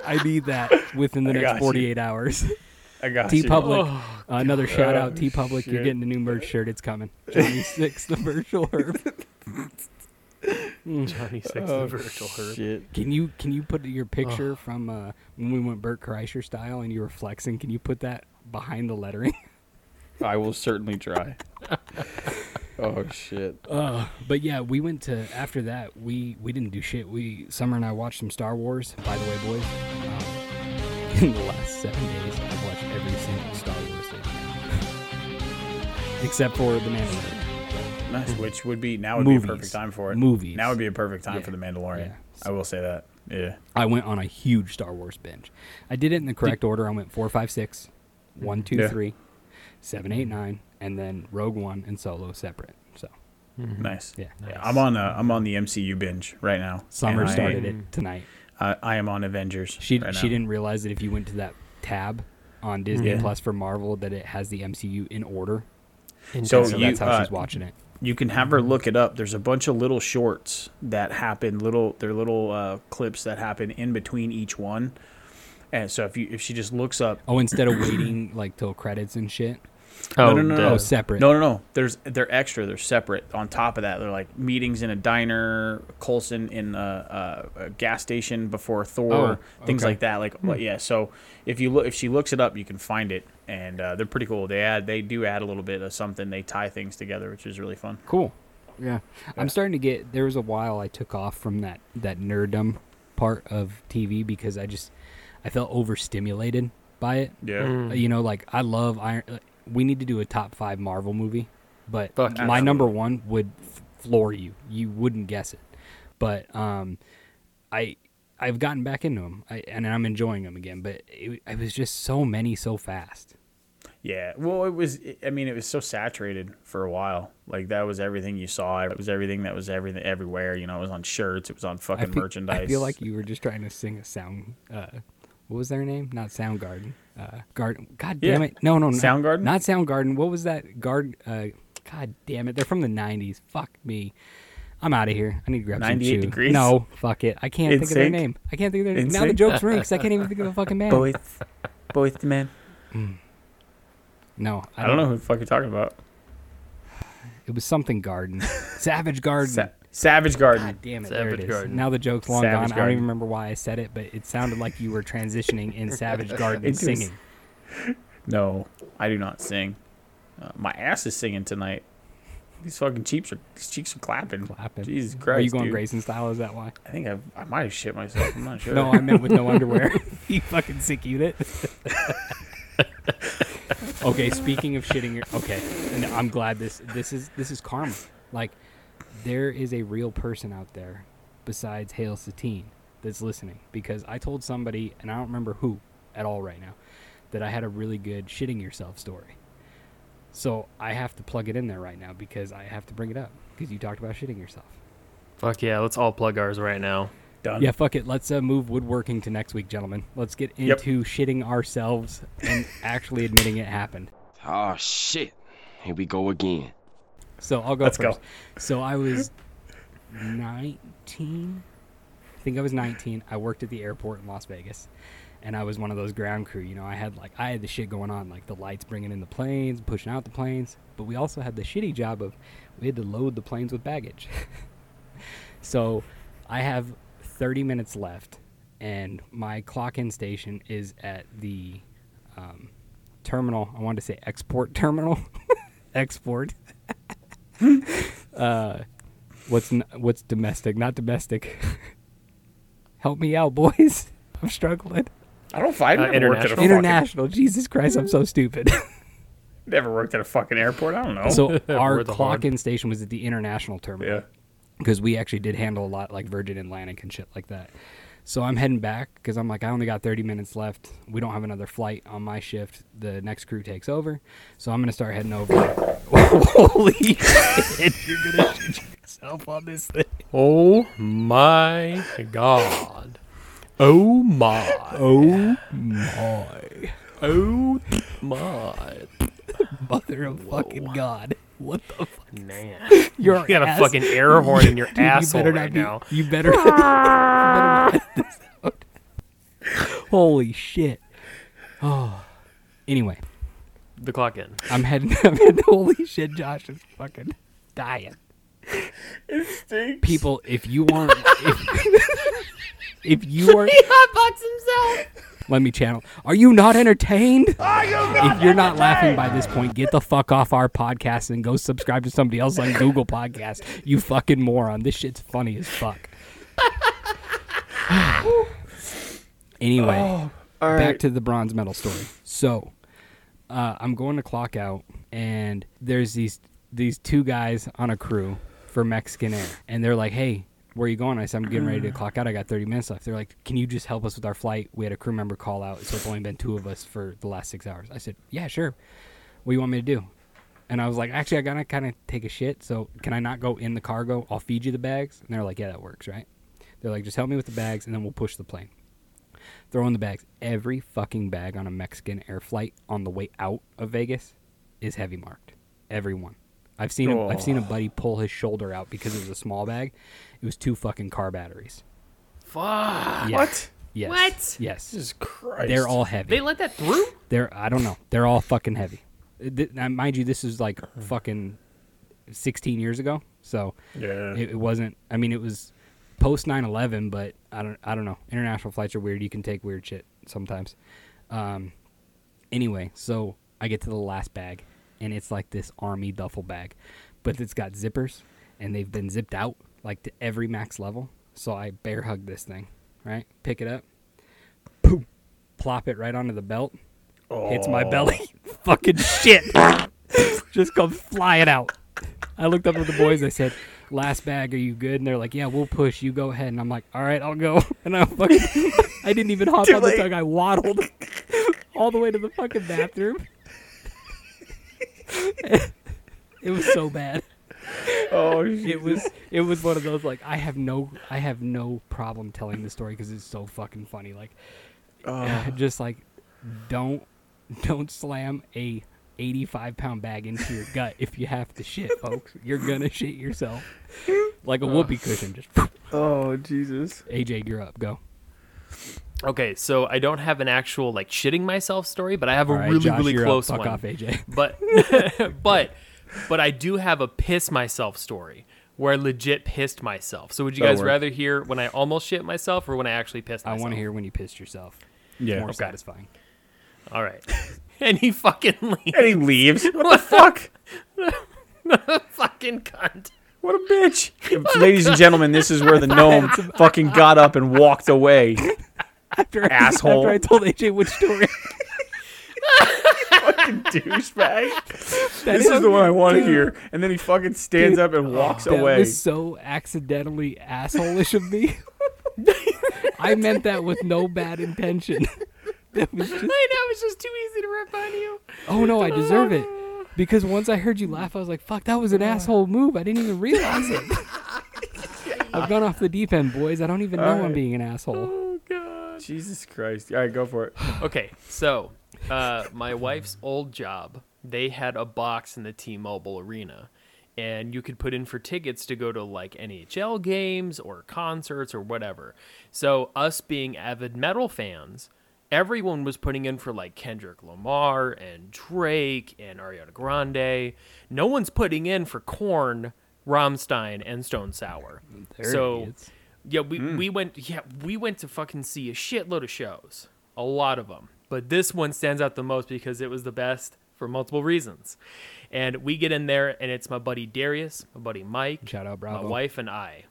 I need that within the I next you. 48 hours. (laughs) I got T you. Public. Uh, another shout out, Oh, TeePublic. You're getting a new merch shirt. It's coming. Johnny Six, the virtual herb. Johnny Six, Oh, the virtual herb. shit. Can you can you put your picture from uh, when we went Bert Kreischer style and you were flexing? Can you put that behind the lettering? (laughs) I will certainly try. (laughs) oh shit. Uh, but yeah, we went to after that. We we didn't do shit. We Summer and I watched some Star Wars. By the way, boys, um, (laughs) in the last seven days, I've watched every single Star Wars thing, except for the Mandalorian. Nice. Which would be now would be a perfect time for it. Movies. Now would be a perfect time Yeah. for the Mandalorian. Yeah. I will say that. Yeah. I went on a huge Star Wars binge. I did it in the correct order. I went four, five, six, one, two, Yeah. three, seven, eight, nine, and then Rogue One and Solo separate. So Nice. yeah, Yeah, I'm on uh, I'm on the MCU binge right now. Summer and I- started it tonight. I, I am on Avengers. She right she now. didn't realize that if you went to that tab on Disney Yeah. Plus for Marvel, that it has the MCU in order. And So so you, that's how uh, she's watching it. You can have her look it up. There's a bunch of little shorts that happen, little they're little uh, clips that happen in between each one. And so if you if she just looks up, Oh, instead of waiting like till credits and shit. Oh, no, no, the- no. Oh, separate. no, no, no. There's they're extra. They're separate. On top of that, they're like meetings in a diner, Coulson in a, a, a gas station before Thor, Oh, things okay. like that. Like, well, yeah. So if you look, if she looks it up, you can find it, and uh, they're pretty cool. They add, they do add a little bit of something. They tie things together, which is really fun. Cool. Yeah. I'm starting to get there was a while I took off from that that nerddom part of TV because I just I felt overstimulated by it. Yeah. Mm. You know, like I love Iron we need to do a top 5 Marvel movie, but Fuck my number 1 would floor you. You wouldn't guess it. But um I I've gotten back into them I, and I'm enjoying them again, but it, it was just so many so fast. Yeah. Well, it was. I mean, it was so saturated for a while. Like that was everything you saw. It was everything that was everything everywhere. You know, it was on shirts. It was on I fucking feel, merchandise. I feel like you were just trying to sing a sound. Uh, what was their name? Not Soundgarden. Uh, Garden. God damn Yeah. it! No, no, no. Soundgarden? Not Soundgarden. What was that? Guard. Uh, God damn it! They're from the '90s. Fuck me. I'm out of here. I need to grab some 98 chew. Degrees? No, fuck it. I can't In think of their name. I can't think of their In name. Now the sync? joke's ruined 'cause I can't even think of the fucking band. boys, boys, the man. No, I don't know who the fuck you're talking about. It was something Garden. Savage Garden. Sa- Savage Garden. God damn it! there it is. Garden. Now the joke's long Savage gone. I don't even remember why I said it, but it sounded like you were transitioning in Savage Garden Into a s- singing. (laughs) No, I do not sing. Uh, my ass is singing tonight. These fucking cheeks are these cheeks are clapping. Clapping. Jesus Christ, Are you going dude. Grayson style? Is that why? I think I've, I might have shit myself. I'm not (laughs) sure. No, I meant with no (laughs) underwear. you fucking sick unit. okay, speaking of shitting your okay, and I'm glad this this is this is karma. Like there is a real person out there besides Hale Satine that's listening because I told somebody and I don't remember who at all right now that I had a really good shitting yourself story. So I have to plug it in there right now because I have to bring it up because you talked about shitting yourself. Fuck yeah, let's all plug ours right now. Done. Yeah, fuck it. Let's uh, move woodworking to next week, gentlemen. Let's get Yep. into shitting ourselves and actually admitting it happened. Oh shit. Here we go again. So I'll go Let's go. first. So I was 19. I think I was 19. I worked at the airport in Las Vegas, and I was one of those ground crew. You know, I had like I had the shit going on, like the lights bringing in the planes, pushing out the planes. But we also had the shitty job of we had to load the planes with baggage. (laughs) so I have 30 minutes left, and my clock-in station is at the um, terminal. I wanted to say export terminal. (laughs) export. (laughs) (laughs) uh, what's n- what's domestic? Not domestic. (laughs) Help me out, boys. (laughs) I'm struggling. I don't find Uh, I never at a fucking, International. Jesus Christ, I'm so stupid. never worked at a fucking airport. I don't know. so our Worth clock-in station was at the international terminal. yeah. because we actually did handle a lot like Virgin Atlantic and shit like that. So I'm heading back because I'm like, I only got 30 minutes left. We don't have another flight on my shift. The next crew takes over. So I'm going to start heading over. (laughs) Holy shit. You're going to shoot yourself on this thing. Oh my god. Oh my. Oh my. Oh my. (laughs) Mother of fucking God. What the fuck? Man. (laughs) Your You got a fucking air horn in your Dude, (laughs) you asshole better not right be- now. You better, (laughs) you better this out. Holy shit. Oh. Anyway. The clock in. I'm heading. I'm heading. Holy shit, Josh is fucking dying. It stinks. People, if you aren't, if, if you are, let me channel. Are you not entertained? if you're not laughing by this point, get the fuck off our podcast and go subscribe to somebody else on Google Podcast. You fucking moron. This shit's funny as fuck. (sighs) anyway, back to the bronze medal story. So, uh, I'm going to clock out, and there's these these two guys on a crew for Mexican Air, and they're like, "Hey, where are you going?" I said, "I'm getting ready to mm. clock out. I got 30 minutes left." They're like, "Can you just help us with our flight? We had a crew member call out, so it's only been two of us for the last six hours." I said, "Yeah, sure. What do you want me to do?" And I was like, "Actually, I gotta kind of take a shit. So can I not go in the cargo? I'll feed you the bags." And they're like, "Yeah, that works, right?" They're like, "Just help me with the bags, and then we'll push the plane." Throw in the bags. Every fucking bag on a Mexican air flight on the way out of Vegas is heavy marked. everyone. I've seen a, I've seen a Oh. buddy pull his shoulder out because it was a small bag. It was two fucking car batteries. Fuck. Yeah. What? Yes. What? Yes. Jesus Christ. They're all heavy. They let that through? They're I don't know. They're all fucking heavy. Uh, th- now, mind you, this is like (clears throat) fucking 16 years ago, so Yeah. it, it wasn't. I mean, it was post 9/11, but I don't. I don't know. International flights are weird. You can take weird shit sometimes. Um. Anyway, so I get to the last bag, and it's like this army duffel bag, but it's got zippers, and they've been zipped out like to every max level. So I bear hug this thing, right? Pick it up, boom, plop it right onto the belt, hits my oh. belly. (laughs) Fucking shit. (laughs) Just comes flying out. I looked up at the boys. I said, "Last bag, are you good?" And they're like, "Yeah, we'll push. You go ahead." And I'm like, "All right, I'll go." (laughs) And I fucking, I didn't even hop Too on the tug. I waddled all the way to the fucking bathroom. it was so bad. (laughs) Oh, It was it was one of those like I have no I have no problem telling the story because it's so fucking funny. Like ah. (sighs) just like don't don't slam a 85 pound bag into your gut if you have to shit, (laughs) folks. You're gonna shit yourself like a ah. whoopee cushion. Just (laughs) Oh, Jesus. AJ, you're up. Go. Okay, so I don't have an actual like shitting myself story, but I have a All right, really Josh, really you're up. close Fuck one. off, AJ. But but but I do have a piss myself story where I legit pissed myself. So would you That'll guys work. rather hear when I almost shit myself or when I actually pissed myself? I want to hear when you pissed yourself. Yeah. More satisfying. All right. (laughs) and he fucking leaves. And he leaves. What the fuck? (laughs) fucking cunt. What a bitch. (laughs) Ladies and gentlemen, this is where the gnome fucking got up and walked away. After, Asshole. after I told AJ which story. Fucking douchebag. (laughs) This is the one I want to hear. And then he fucking stands up and walks That away. was so accidentally assholish of me. (laughs) I meant that with no bad intention. (laughs) that was just, I know it's just too easy to rip on you. oh no, I deserve it. Ah. Because once I heard you laugh, I was like, fuck, that was an ah. asshole move. I didn't even realize it. I've gone off the deep end, boys. I don't even know I'm being an asshole. Oh god. Jesus Christ. All right, go for it. (sighs) Okay, so uh, my wife's old job, they had a box in the T-Mobile arena, and you could put in for tickets to go to like NHL games or concerts or whatever. So us being avid metal fans, everyone was putting in for like Kendrick Lamar and Drake and Ariana Grande. No one's putting in for Korn, Rammstein, and Stone Sour. They're so yeah, we, we went yeah, we went to fucking see a shitload of shows. A lot of them. But this one stands out the most because it was the best for multiple reasons. And we get in there and it's my buddy Darius, my buddy Mike, Shout out my Bravo. wife and I.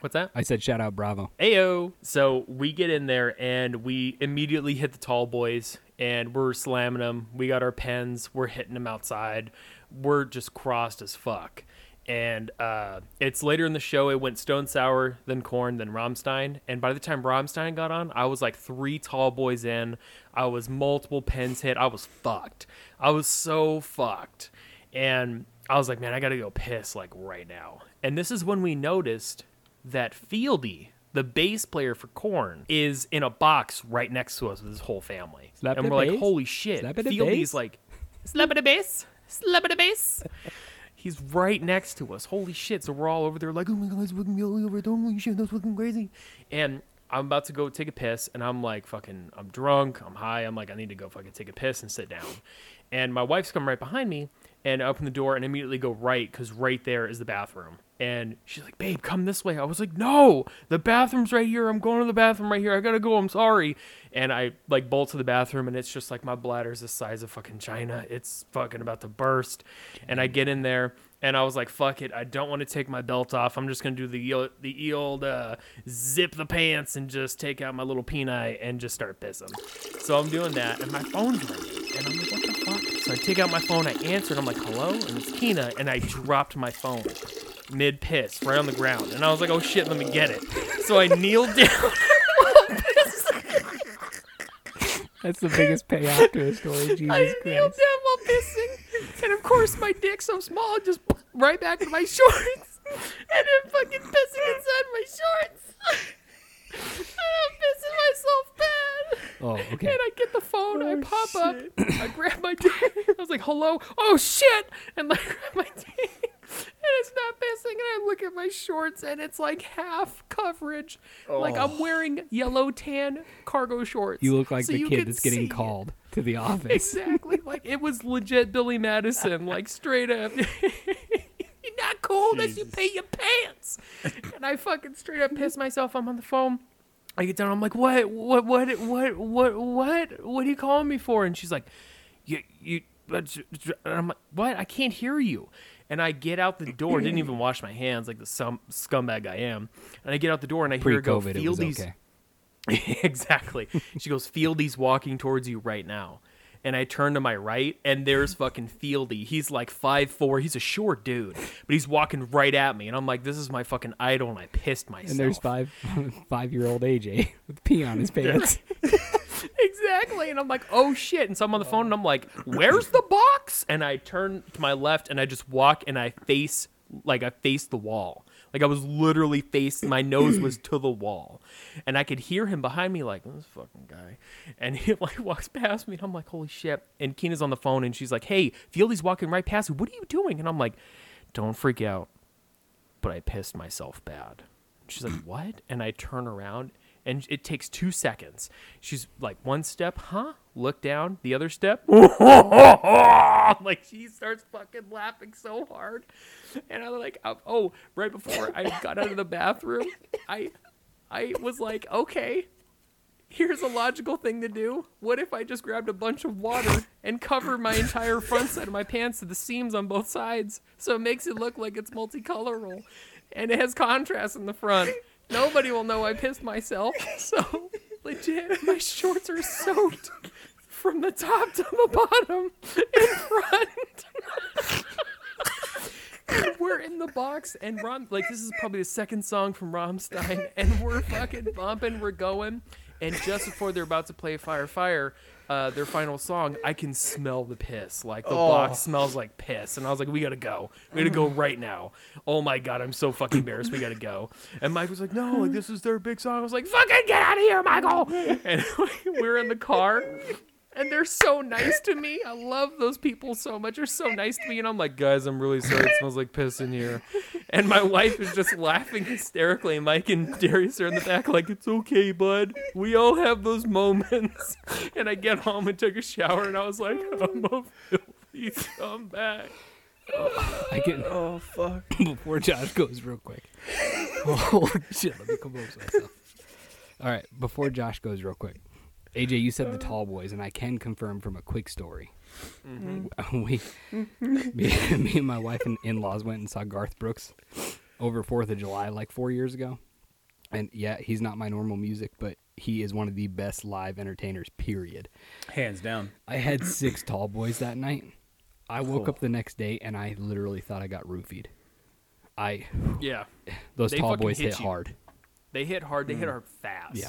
What's that? I said shout out Bravo. Ayo. So we get in there and we immediately hit the tall boys and we're slamming them. We got our pens. We're hitting them outside. We're just crossed as fuck. And uh, it's later in the show. It went Stone Sour, then Korn, then Rammstein. And by the time Rammstein got on, I was like three tall boys in. I was multiple pens hit. I was fucked. I was so fucked. And I was like, man, I gotta go piss like right now. And this is when we noticed that Fieldy, the bass player for Korn, is in a box right next to us with his whole family. Slap and we're like, bass? holy shit. Slap Fieldy's bass? like, slap the bass, slap the bass. (laughs) He's right next to us. Holy shit. So we're all over there like, oh my god, it's fucking Fieldy over there. Oh Holy shit, that's fucking crazy. And I'm about to go take a piss, and I'm like, fucking, I'm drunk, I'm high. I'm like, I need to go fucking take a piss and sit down. And my wife's come right behind me, and open the door and immediately go right, because right there is the bathroom. And she's like, babe, come this way. I was like, no, the bathroom's right here. I'm going to the bathroom right here. I gotta go. I'm sorry. And I like bolt to the bathroom, and it's just like my bladder's the size of fucking China. It's fucking about to burst. And I get in there, and I was like, fuck it. I don't want to take my belt off. I'm just gonna do the the old uh, zip the pants and just take out my little peanut and just start pissing. So I'm doing that, and my phone's ringing, and I'm like, what the fuck? So I take out my phone, I answer, and I'm like, hello, and it's Tina, and I dropped my phone mid piss right on the ground, and I was like, oh shit, let me get it. So I kneeled down. (laughs) That's the biggest payoff to a story. Jesus I kneeled Christ. down while pissing, and of course my dick's so small, it just right back in my (laughs) shorts, and I'm fucking pissing inside my shorts. (laughs) and I'm pissing myself bad. Oh, okay. And. I get the phone, I oh, pop up, I grab my dick. I was like, hello? Oh, shit! And like, grab my dick. And it's not pissing. And I look at my shorts, and it's like half coverage. Like I'm oh. wearing yellow tan cargo shorts. You look like so the kid that's getting it. called to the (laughs) office. Exactly. like it was legit Billy Madison, like straight up. (laughs) You're not cool unless you pay your pants. And I fucking straight up piss myself. I'm on the phone. I get down. I'm like, what, what, what, what, what, what, what are you calling me for? And she's like, you, you. And I'm like, what? I can't hear you. And I get out the door. Didn't even wash my hands like the scumbag I am. And I get out the door and I hear her go, Pre-COVID, it feel was these. okay. (laughs) exactly. She goes, Fieldy's walking towards you right now. And I turn to my right, and there's fucking Fieldy. He's like five four. He's a short dude, but he's walking right at me. And I'm like, this is my fucking idol, and I pissed myself. And there's five (laughs) five year old AJ with pee on his (laughs) pants. (laughs) exactly. And I'm like, oh shit. And so I'm on the phone, and I'm like, where's the box? And I turn to my left, and I just walk, and I face like I face the wall. Like I was literally faced. My nose was to the wall, and I could hear him behind me, like this fucking guy. And he (laughs) like walks past me, and I'm like, holy shit. And Keena's on the phone, and she's like, hey, Fieldy's walking right past you. What are you doing? And I'm like, don't freak out. But I pissed myself bad. She's like, (clears throat) what? And I turn around, and it takes two seconds. She's like, one step, huh? Look down. The other step, (laughs) (laughs) like she starts fucking laughing so hard, and I'm like, oh, oh, right before I got out of the bathroom, I, I was like, okay, here's a logical thing to do. What if I just grabbed a bunch of water and covered my entire front side of my pants to the seams on both sides, so it makes it look like it's multicoloral, and it has contrast in the front. Nobody will know I pissed myself. (laughs) So legit, my shorts are soaked from the top to the bottom in front. And we're in the box, and Rom like this is probably the second song from Rammstein, and we're fucking bumping, we're going, and just before they're about to play Feuer Frei, uh, their final song, I can smell the piss. Like the box smells like piss, and I was like, "We gotta go, we gotta go right now." Oh my god, I'm so fucking embarrassed. We gotta go. And Mike was like, "No, like this is their big song." I was like, "Fucking get out of here, Michael!" And (laughs) we're in the car, and they're so nice to me. I love those people so much. They're so nice to me, and I'm like, guys, I'm really sorry. It smells like piss in here. And my wife is just laughing hysterically. And Mike and Darius are in the back, like, it's okay, bud. We all have those moments. And I get home and took a shower, and I was like, I'm a filthy scumbag. I get Oh fuck. (laughs) before Josh goes real quick. (laughs) Holy shit, let me compose myself. All right, before Josh goes real quick. AJ, you said the tall boys, and I can confirm from a quick story. Mm-hmm. (laughs) We, me, (laughs) me and my wife and in-laws went and saw Garth Brooks over Fourth of July like four years ago. And yeah, he's not my normal music, but he is one of the best live entertainers. Period. Hands down. I had six tall boys that night. I woke Cool. up the next day and I literally thought I got roofied. I Yeah. (sighs) those They tall boys hit hit hard. They hit hard. They hit mm. hard fast. Yeah,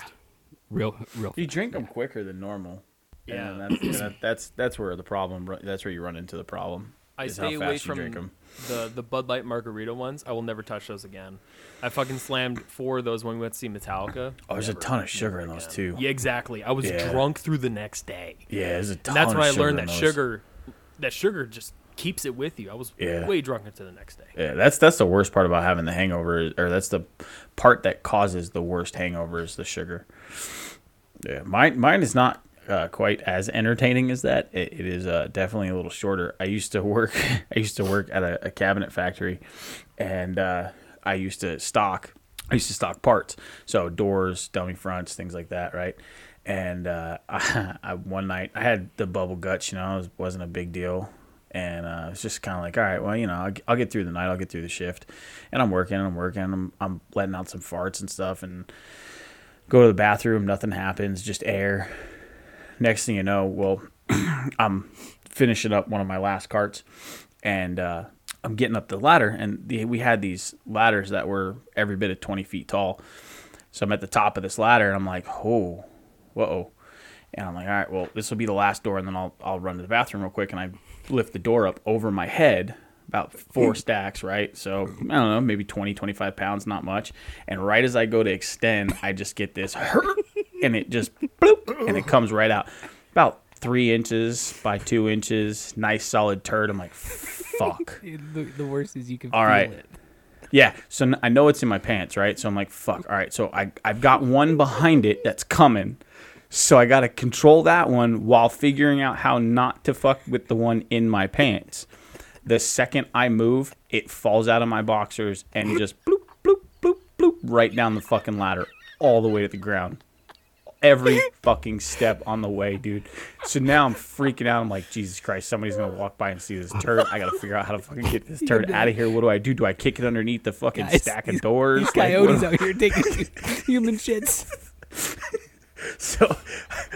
real, real. You fast. drink them quicker than normal. Yeah. And that's, and that, that's that's where the problem. That's where you run into the problem. I is stay how away fast you from drink 'em. the the Bud Light margarita ones. I will never touch those again. I fucking slammed four of those when we went to see Metallica. Oh, there's a ton of sugar in those again. too. Yeah, exactly. I was Yeah. drunk through the next day. Yeah, there's a ton. And that's of when I sugar learned that those. sugar, that sugar just keeps it with you. I was Yeah. way drunker to the next day. Yeah, that's that's the worst part about having the hangover, or that's the part that causes the worst hangover is the sugar. Yeah, mine mine is not uh, quite as entertaining as that. It, it is uh, definitely a little shorter. I used to work (laughs) I used to work at a, a cabinet factory, and uh, I used to stock I used to stock parts, so doors, dummy fronts, things like that, right? And uh, I, (laughs) I one night I had the bubble guts, you know, it was, wasn't a big deal and uh, it's just kind of like, all right, well, you know, I'll, I'll get through the night, I'll get through the shift, and I'm working, I'm working, I'm I'm letting out some farts and stuff, and go to the bathroom, nothing happens, just air. Next thing you know, well, (clears throat) I'm finishing up one of my last carts, and uh, I'm getting up the ladder, and the, we had these ladders that were every bit of 20 feet tall. So I'm at the top of this ladder, and I'm like, oh, whoa. And I'm like, all right, well, this will be the last door, and then I'll I'll run to the bathroom real quick, and I lift the door up over my head, about four hmm. stacks, right? So I don't know, maybe 20, 25 pounds, not much. And right as I go to extend, I just get this hurt, and it just bloop, and it comes right out. About three inches by two inches, nice solid turd. I'm like, fuck. (laughs) The, the worst is you can All feel right. it. Yeah, so I know it's in my pants, right? So I'm like, fuck. All right, so I I've got one behind it that's coming. So I got to control that one while figuring out how not to fuck with the one in my pants. The second I move, it falls out of my boxers and just bloop bloop bloop bloop right down the fucking ladder all the way to the ground. Every (laughs) fucking step on the way, dude. So now I'm freaking out. I'm like, Jesus Christ, somebody's gonna walk by and see this turd. I gotta figure out how to fucking get this (laughs) turd out of here. What do I do? Do I kick it underneath the fucking Guys, stack of doors? These Like, coyotes what- out here taking (laughs) human shits. (laughs) So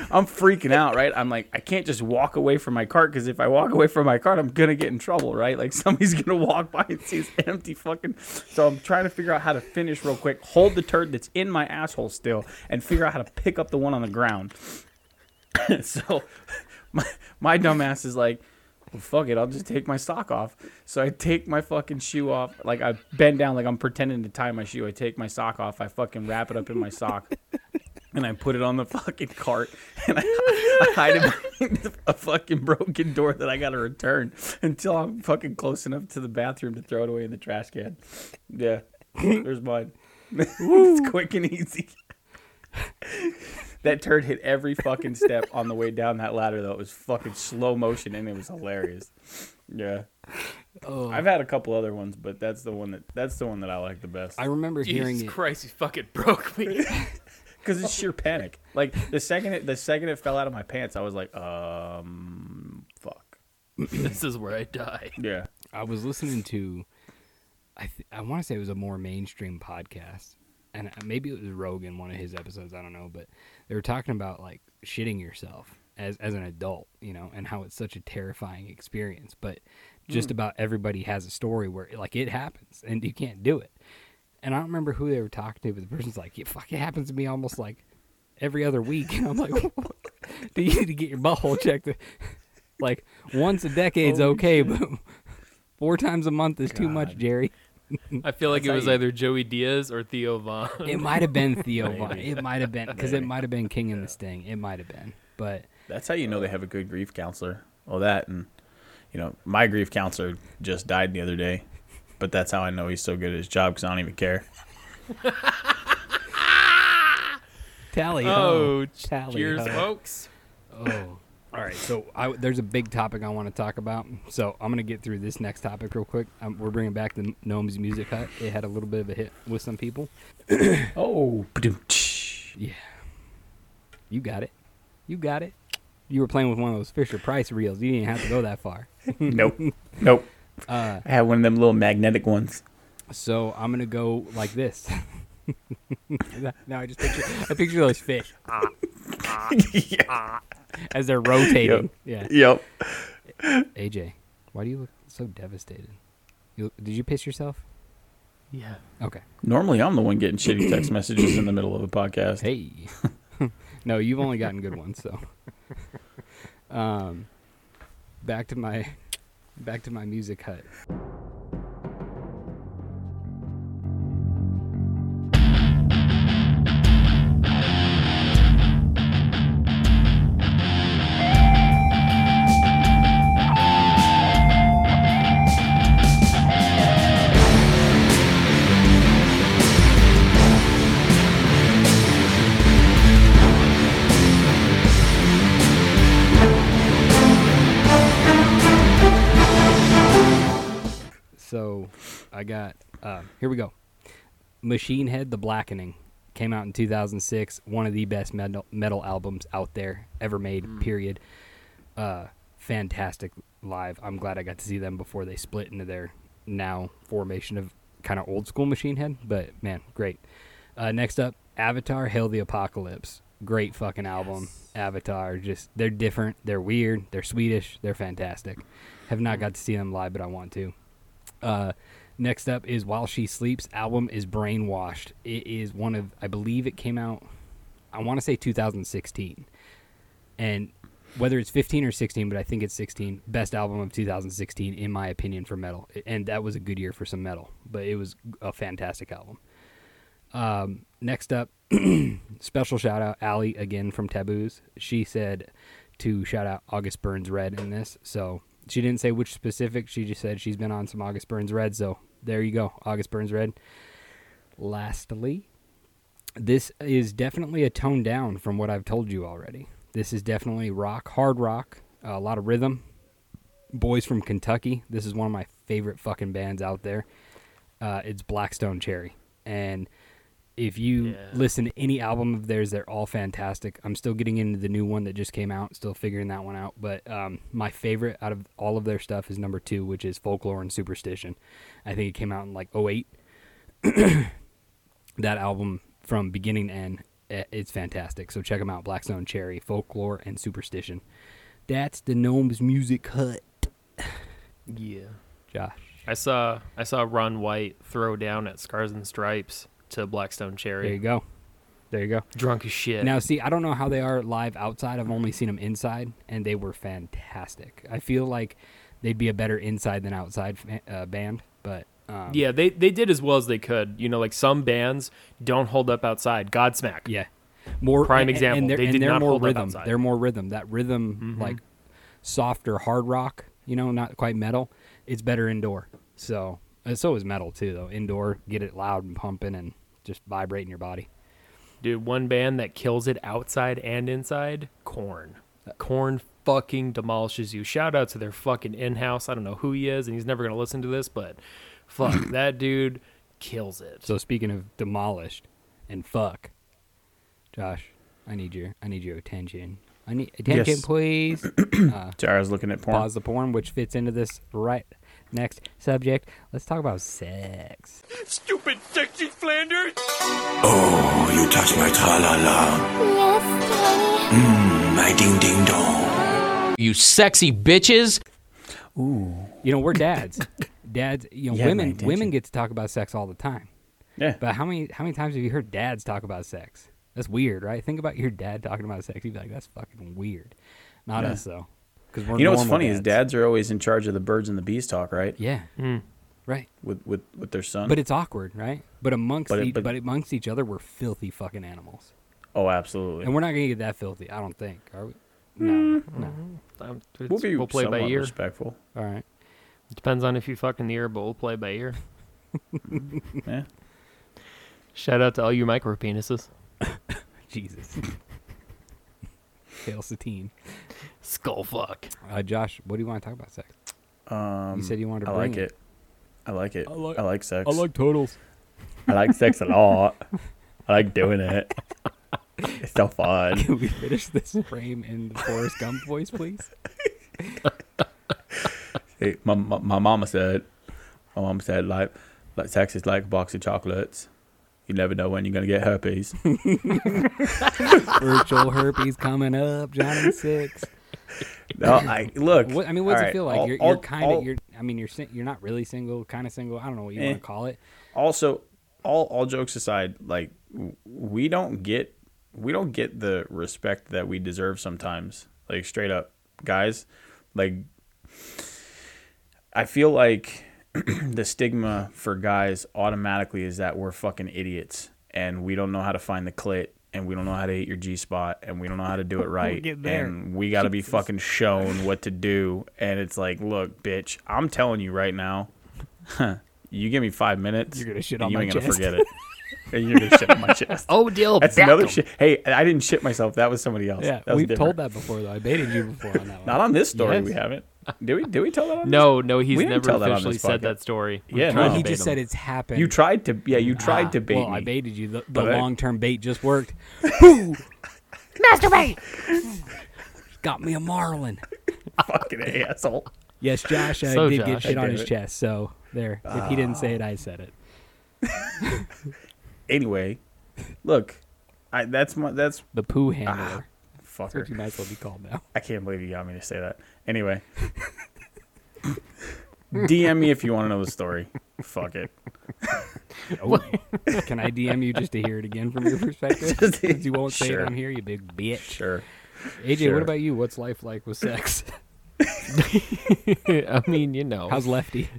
I'm freaking out, right? I'm like, I can't just walk away from my cart because if I walk away from my cart, I'm gonna get in trouble, right? Like (laughs) somebody's gonna walk by and see this (laughs) empty fucking. So I'm trying to figure out how to finish real quick, hold the turd that's in my asshole still, and figure out how to pick up the one on the ground. so my my dumbass is like, well, fuck it, I'll just take my sock off. So I take my fucking shoe off, like I bend down, like I'm pretending to tie my shoe. I take my sock off, I fucking wrap it up in my sock, and I put it on the fucking cart, and I, I hide it behind a fucking broken door that I gotta return until I'm fucking close enough to the bathroom to throw it away in the trash can. Yeah, there's mine. (laughs) it's quick and easy. That turd hit every fucking step on the way down that ladder, though. It was fucking slow motion, and it was hilarious. Yeah, Oh, I've had a couple other ones, but that's the one that that's the one that I like the best I remember hearing Jesus it. Christ, you fucking broke me. (laughs) because it's sheer panic. Like the second it the second it fell out of my pants, I was like, um, fuck. (laughs) this is where I die. Yeah, I was listening to, I th- I want to say it was a more mainstream podcast, and uh, maybe it was Rogan, one of his episodes. I don't know, but they were talking about like shitting yourself as as an adult, you know, and how it's such a terrifying experience. But just about everybody has a story where like it happens and you can't do it. And I don't remember who they were talking to, but the person's like, "Yeah, fuck, it happens to me almost like every other week." (laughs) And I'm like, "Do (laughs) you need to get your butthole checked?" (laughs) like once a decade's Holy okay, but four times a month is too much, Jerry. I feel like That's it was you- either Joey Diaz or Theo Von. It might have been Theo Maybe. Von. It might have been because it might have been King and the Sting. It might have been, but that's how you know they have a good grief counselor. Well, that and you know my grief counselor just died the other day, but that's how I know he's so good at his job because I don't even care. (laughs) tally oh, tally cheers, ho. folks. Oh, all right. So I, there's a big topic I want to talk about. So I'm gonna get through this next topic real quick. Um, we're bringing back the Gnomes Music Hut. It had a little bit of a hit with some people. (coughs) Oh. Yeah, you got it. You got it. You were playing with one of those Fisher Price reels. You didn't have to go that far. (laughs) nope, (laughs) nope. Uh, I had one of them little magnetic ones. So I'm gonna go like this. (laughs) now I just picture I picture those fish yeah. (laughs) as they're rotating. Yeah. Yep. AJ, why do you look so devastated? You, did you piss yourself? Yeah. Okay. Normally, I'm the one getting shitty text (coughs) messages in the middle of a podcast. Hey. (laughs) no, you've only gotten good ones, so. Um, back to my, back to my music hut. So, I got. Uh, here we go. Machine Head: The Blackening came out in 2006. One of the best metal metal albums out there ever made. Period. Uh, fantastic live. I'm glad I got to see them before they split into their now formation of kind of old school Machine Head. But man, great. Uh, next up, Avatar: Hail the Apocalypse. Great fucking album. Avatar. Just they're different. They're weird. They're Swedish. They're fantastic. Have not got to see them live, but I want to. Uh, next up is While She Sleeps. Album is Brainwashed. It is one of, I believe it came out, I want to say 2016. And whether it's 15 or 16, but I think it's 16. Best album of 2016, in my opinion, for metal. And that was a good year for some metal, but it was a fantastic album. Um, next up, (clears throat) special shout out Allie again from Taboos. She said to shout out August Burns Red in this. So she didn't say which specific. She just said she's been on some August Burns Red. So there you go, August Burns Red. Lastly, this is definitely a tone down from what I've told you already. This is definitely rock, hard rock, a lot of rhythm. Boys from Kentucky. This is one of my favorite fucking bands out there. Uh, it's Black Stone Cherry, and if you Yeah. listen to any album of theirs, they're all fantastic. I'm still getting into the new one that just came out, still figuring that one out. But um, my favorite out of all of their stuff is number two, which is Folklore and Superstition. I think it came out in like 08. (clears throat) that album from beginning to end, it's fantastic. So check them out Black Stone Cherry, Folklore and Superstition. That's the Gnomes Music Hut. Yeah. Josh. I saw I saw Ron White throw down at Scars and Stripes to Black Stone Cherry. There you go. There you go. Drunk as shit. Now, see, I don't know how they are live outside. I've only seen them inside, and they were fantastic. I feel like they'd be a better inside than outside uh, band, but um, yeah, they they did as well as they could. You know, like some bands don't hold up outside. Godsmack. yeah, more Prime and- example. And they're, They did they're not more hold up rhythm. outside. They're more rhythm. That rhythm, like softer hard rock. You know, not quite metal. It's better indoor. So, so is metal too, though. Indoor, get it loud and pumping, and just vibrating your body. Dude, one band that kills it outside and inside, Korn. Korn fucking demolishes you. Shout out to their fucking in-house. I don't know who he is, and he's never gonna listen to this, but fuck, (coughs) that dude kills it. So speaking of demolished and fuck, Josh, I need your I need your attention. I need attention, Yes. please. (coughs) uh, Sorry, I was looking at porn. pause the porn, which fits into this right next subject. Let's talk about sex. Stupid sexy Flanders! Oh, you touch my tra-la-la. Yes, Daddy. Mmm, my ding-ding-dong. You sexy bitches. Ooh. You know, we're dads. (laughs) dads, you know, You had my women women get to talk about sex all the time. Yeah. But how many how many times have you heard dads talk about sex? That's weird, right? Think about your dad talking about sex. You'd be like, that's fucking weird. Not Yeah. us though, because You know what's normal funny is dads are always in charge of the birds and the bees talk, right? Yeah, Hmm. right. With with with their son. But it's awkward, right? But amongst But it- the, but- but, amongst each other, we're filthy fucking animals, oh, absolutely. and we're not gonna get that filthy. I don't think. Are we? No, Mm-hmm. no. Um, we'll be we'll play by somewhat ear. respectful. All right. Depends on if you fuck in the ear, but we'll play by ear. (laughs) Yeah. Shout out to all you micro penises. (laughs) Jesus. (laughs) Hail Satine. Skull fuck. Uh, Josh, what do you want to talk about sex? Um, You said you wanted to I bring like it. it. I like it. I like- sex. I like sex. totals. I like sex a lot. (laughs) I like doing it. It's so fun. Can we finish this frame in the Forrest Gump voice, please? Hey, my, my my mama said, my mama said like like sex is like a box of chocolates. You never know when you're gonna get herpes. (laughs) Virtual herpes coming up, Johnny Six. No, (laughs) I look. What, I mean, what's all it feel like? all- you're you're kind of you're. I mean, you're you're not really single, kind of single. I don't know what you Eh. want to call it. also all all jokes aside like we don't get we don't get the respect that we deserve sometimes like straight up guys like i feel like (clears throat) the stigma for guys automatically is that we're fucking idiots and we don't know how to find the clit and we don't know how to hit your G spot and we don't know how to do it (laughs) right. getting there. And we got to be fucking shown what to do. And it's like, look, bitch, I'm telling you right now, (laughs) you give me five minutes, You're gonna shit and on you my ain't chest. gonna forget it. And (laughs) you're gonna shit on my chest. Oh, deal. That's another shit. Hey, I didn't shit myself. That was somebody else. Yeah, that was we've different. told that before though. I baited you before on that one. Not on this story. Yes. We haven't. Did we? Did we tell that on? No, no, he's We never tell that officially said podcast. that story. We Yeah, tried no. he just him. said it's happened. You tried to. Yeah, you tried Ah, to bait well, me. I baited you. The, the long term bait just worked. (laughs) Masturbate! (laughs) Got me a marlin. (laughs) fucking asshole. Yes, Josh uh, So, did get shit on his it. chest. So there, if he didn't say it, I said it. Anyway, look, I that's my that's The poo handler. That's fucker. what you might as well be called now. I can't believe you got me to say that. Anyway, DM me if you want to know the story. Fuck it. (laughs) Oh. Can I DM you just to hear it again from your perspective? Since you won't say sure. it on here, you big bitch. Sure. AJ, Sure. what about you? What's life like with sex? (laughs) (laughs) I mean, you know. How's Lefty?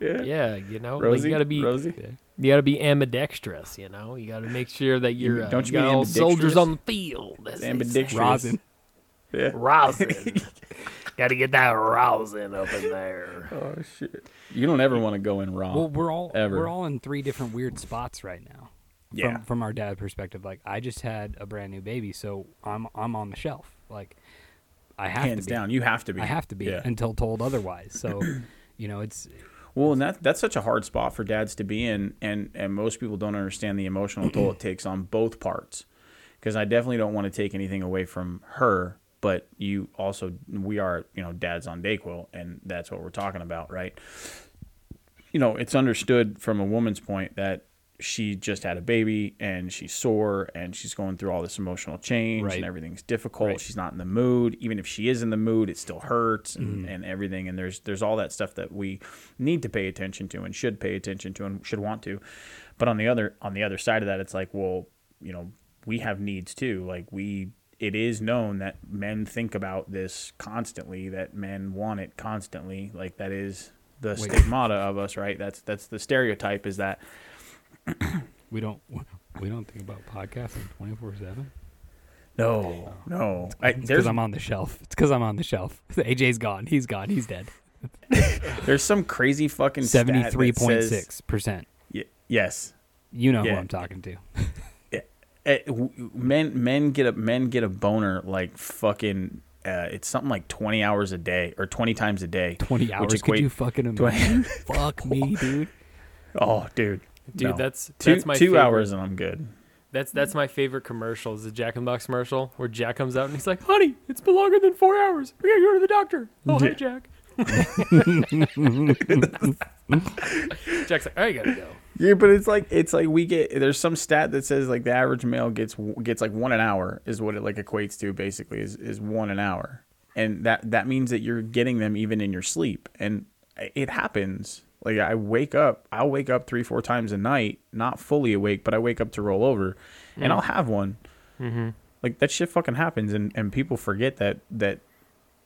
Yeah. Yeah, you know, like Rosie? you gotta be Rosie? you gotta be ambidextrous. You know, you gotta make sure that you're uh, don't you got mean all soldiers ambidextrous? on the field. as they say. Ambidextrous. Rosin. Yeah. rosin. (laughs) gotta get that rousing up in there. Oh shit. You don't ever want to go in raw. Well, we're all Ever. we're all in three different weird spots right now. Yeah. From from our dad perspective, like I just had a brand new baby, so I'm I'm on the shelf. Like I have Hands to be. down, you have to be. I have to be Yeah. until told otherwise. So, (clears throat) you know, it's Well, and that that's such a hard spot for dads to be in, and and most people don't understand the emotional toll it (clears throat) takes on both parts. Because I definitely don't want to take anything away from her, but you also we are you know dads on Dayquil, and that's what we're talking about, right? You know, it's understood from a woman's point that she just had a baby and she's sore and she's going through all this emotional change Right. and everything's difficult. Right. She's not in the mood. Even if she is in the mood, it still hurts and, mm-hmm. and everything. And there's there's all that stuff that we need to pay attention to and should pay attention to and should want to. But on the other on the other side of that, it's like, well, you know, we have needs too. Like we it is known that men think about this constantly, that men want it constantly. Like that is the stigmata of us, right? That's that's the stereotype is that (coughs) we don't we don't think about podcasting twenty four seven. no, no. It's because I'm on the shelf. It's because I'm on the shelf. (laughs) AJ's gone. He's gone. He's dead. (laughs) there's some crazy fucking Seventy three point six percent. Yes, You know who I'm talking to. (laughs) Eh, men men get a men get a boner like fucking. Uh, it's something like twenty hours a day or twenty times a day. Twenty which hours. Could you fucking 20 imagine? (laughs) Fuck me, dude. Oh, dude, Dude, No. that's two my two favorite. hours and I'm good. That's that's my favorite commercial. Is the Jack in the Box commercial where Jack comes out and he's like, "Honey, it's been longer than four hours. We gotta go to the doctor." Oh, Yeah. hey, Jack. (laughs) Jack's like, "I gotta go." Yeah, but it's like it's like we get there's some stat that says like the average male gets gets like one an hour is what it like equates to basically is is one an hour, and that that means that you're getting them even in your sleep, and it happens. Like I wake up, I'll wake up three four times a night, not fully awake, but I wake up to roll over, and I'll have one. Mm-hmm. Like that shit fucking happens, and and people forget that that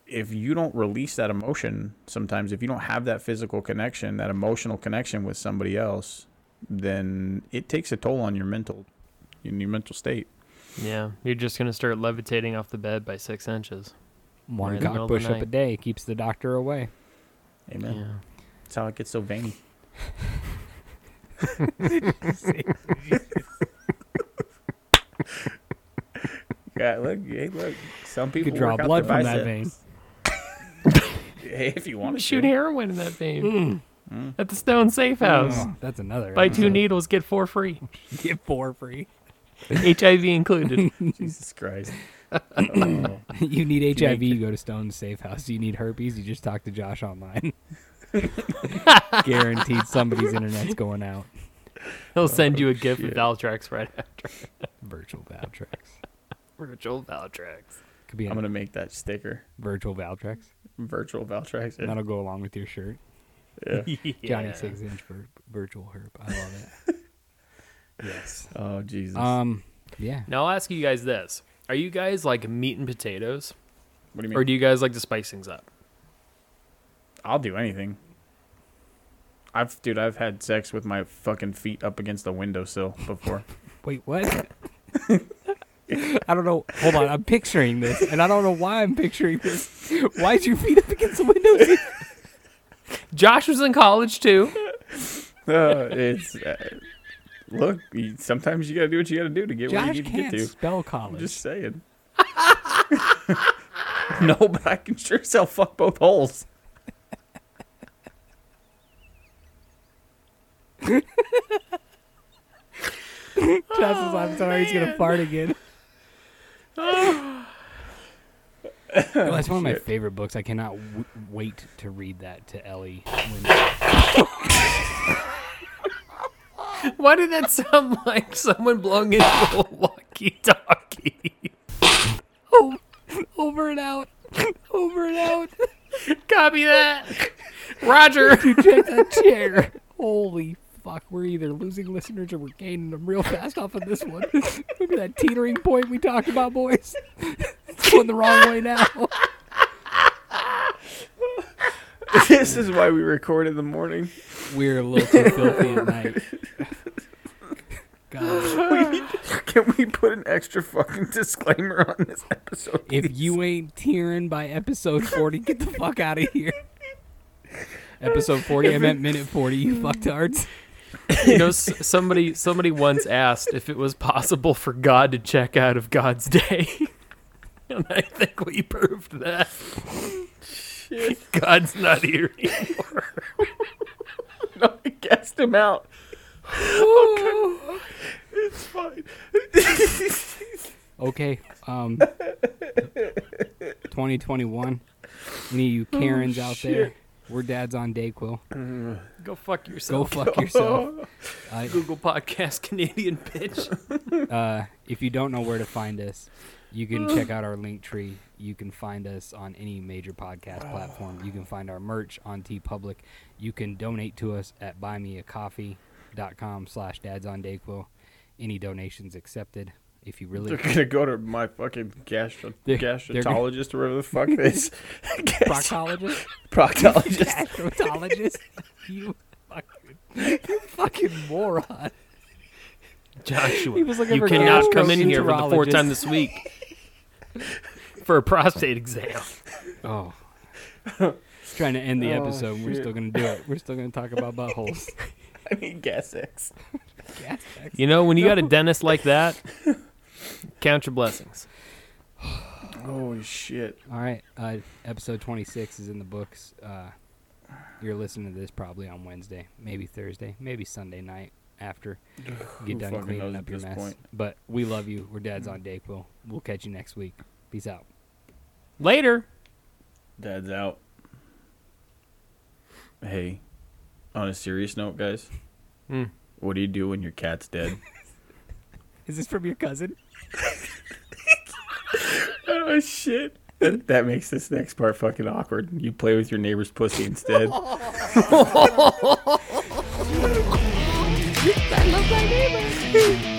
if you don't release that emotion, sometimes if you don't have that physical connection, that emotional connection with somebody else, then it takes a toll on your mental, in your mental state. Yeah, you're just gonna start levitating off the bed by six inches. One Right in the middle cock of push up a day keeps the doctor away. Amen. Yeah. That's how it gets so veiny. (laughs) yeah, look, hey, look. Some You people could draw blood from that vein. (laughs) Hey, if you want to Shoot heroin in that vein mm. Mm. at the Stone Safe oh, House. Oh, that's another. Buy two needles, get four free. (laughs) Get four free. HIV included. (laughs) Jesus Christ. (coughs) you need you HIV, make- you go to Stone's Safe House. You need herpes, you just talk to Josh online. (laughs) Guaranteed somebody's internet's going out. He'll send you a oh, gift shit. of Valtrex right after. Virtual Valtrex. Virtual Valtrex. Could be a I'm gonna make that sticker. virtual Valtrex. Virtual Valtrex. And that'll go along with your shirt. (laughs) Yeah. Johnny Yeah. Six Inch for virtual herp. I love it. (laughs) yes. Oh Jesus. Um. Yeah. Now I'll ask you guys this: Are you guys like meat and potatoes, what do you mean? or do you guys like to spice things up? I'll do anything. I've dude, I've had sex with my fucking feet up against the windowsill before. (laughs) Wait, what? I don't know. Hold on. I'm picturing this, and I don't know why I'm picturing this. Why'd you feet up against the window? Josh was in college too. (laughs) uh, it's uh, look. You, sometimes you gotta do what you gotta do to get where you need to get can't to. spell I'm college. just saying. (laughs) no, but I can sure as hell fuck both holes. (laughs) Josh is, I'm sorry, he's gonna fart again. No, (laughs) that's one of my favorite books. I cannot w- wait to read that to Ellie. When, (laughs) Why did that sound like someone blowing into a walkie-talkie? (laughs) Oh, over and out. Over and out. Copy that, Roger. Check that chair. Holy fuck, we're either losing listeners or we're gaining them real fast off of this one. Look at that teetering point we talked about, boys. It's going the wrong way now. (laughs) this is why we record in the morning. we're a little too filthy at night. (laughs) God. Can we put an extra fucking disclaimer on this episode? If you ain't tearing by episode 40, get the fuck out of here. Episode 40, I meant minute 40, you fucktards. You know, somebody somebody once asked if it was possible for God to check out of God's day, (laughs) and I think we proved that. Shit. (laughs) God's not here anymore. (laughs) no, I guessed him out. It's fine. Okay, um, 2021. Any of you Karens out there, we're dads on Dayquil. Go fuck yourself. Go fuck yourself. Uh, (laughs) Google Podcast Canadian bitch. uh, if you don't know where to find us, you can (sighs) check out our link tree. You can find us on any major podcast platform. You can find our merch on TeePublic. You can donate to us at buymeacoffee.com slash dads on Dayquil. Any donations accepted. If you really They're gonna go to my fucking gastro- (laughs) They're- they're gastrologist or whatever the fuck this (laughs) proctologist, (laughs) Proctologist. gastrologist, you fucking, you fucking moron. Joshua, He was looking you for cannot come in here for the fourth time this week for a prostate exam. Oh. Trying to end the Oh, episode. and We're still going to do it. We're still going to talk about buttholes. (laughs) I mean gas X. Gas tax. You know, when you got a dentist like that, count your blessings. Holy shit. All right. Uh, episode 26 is in the books. Uh, you're listening to this probably on Wednesday, maybe Thursday, maybe Sunday night after you get done cleaning up your mess. point? But we love you. We're dads on Dayquil. We'll catch you next week. Peace out. Later. Dad's out. Hey, on a serious note, guys, Hmm. what do you do when your cat's dead? (laughs) Is this from your cousin? oh shit. That, that makes this next part fucking awkward. You play with your neighbor's pussy instead. (laughs) (laughs) Neighbor. (laughs)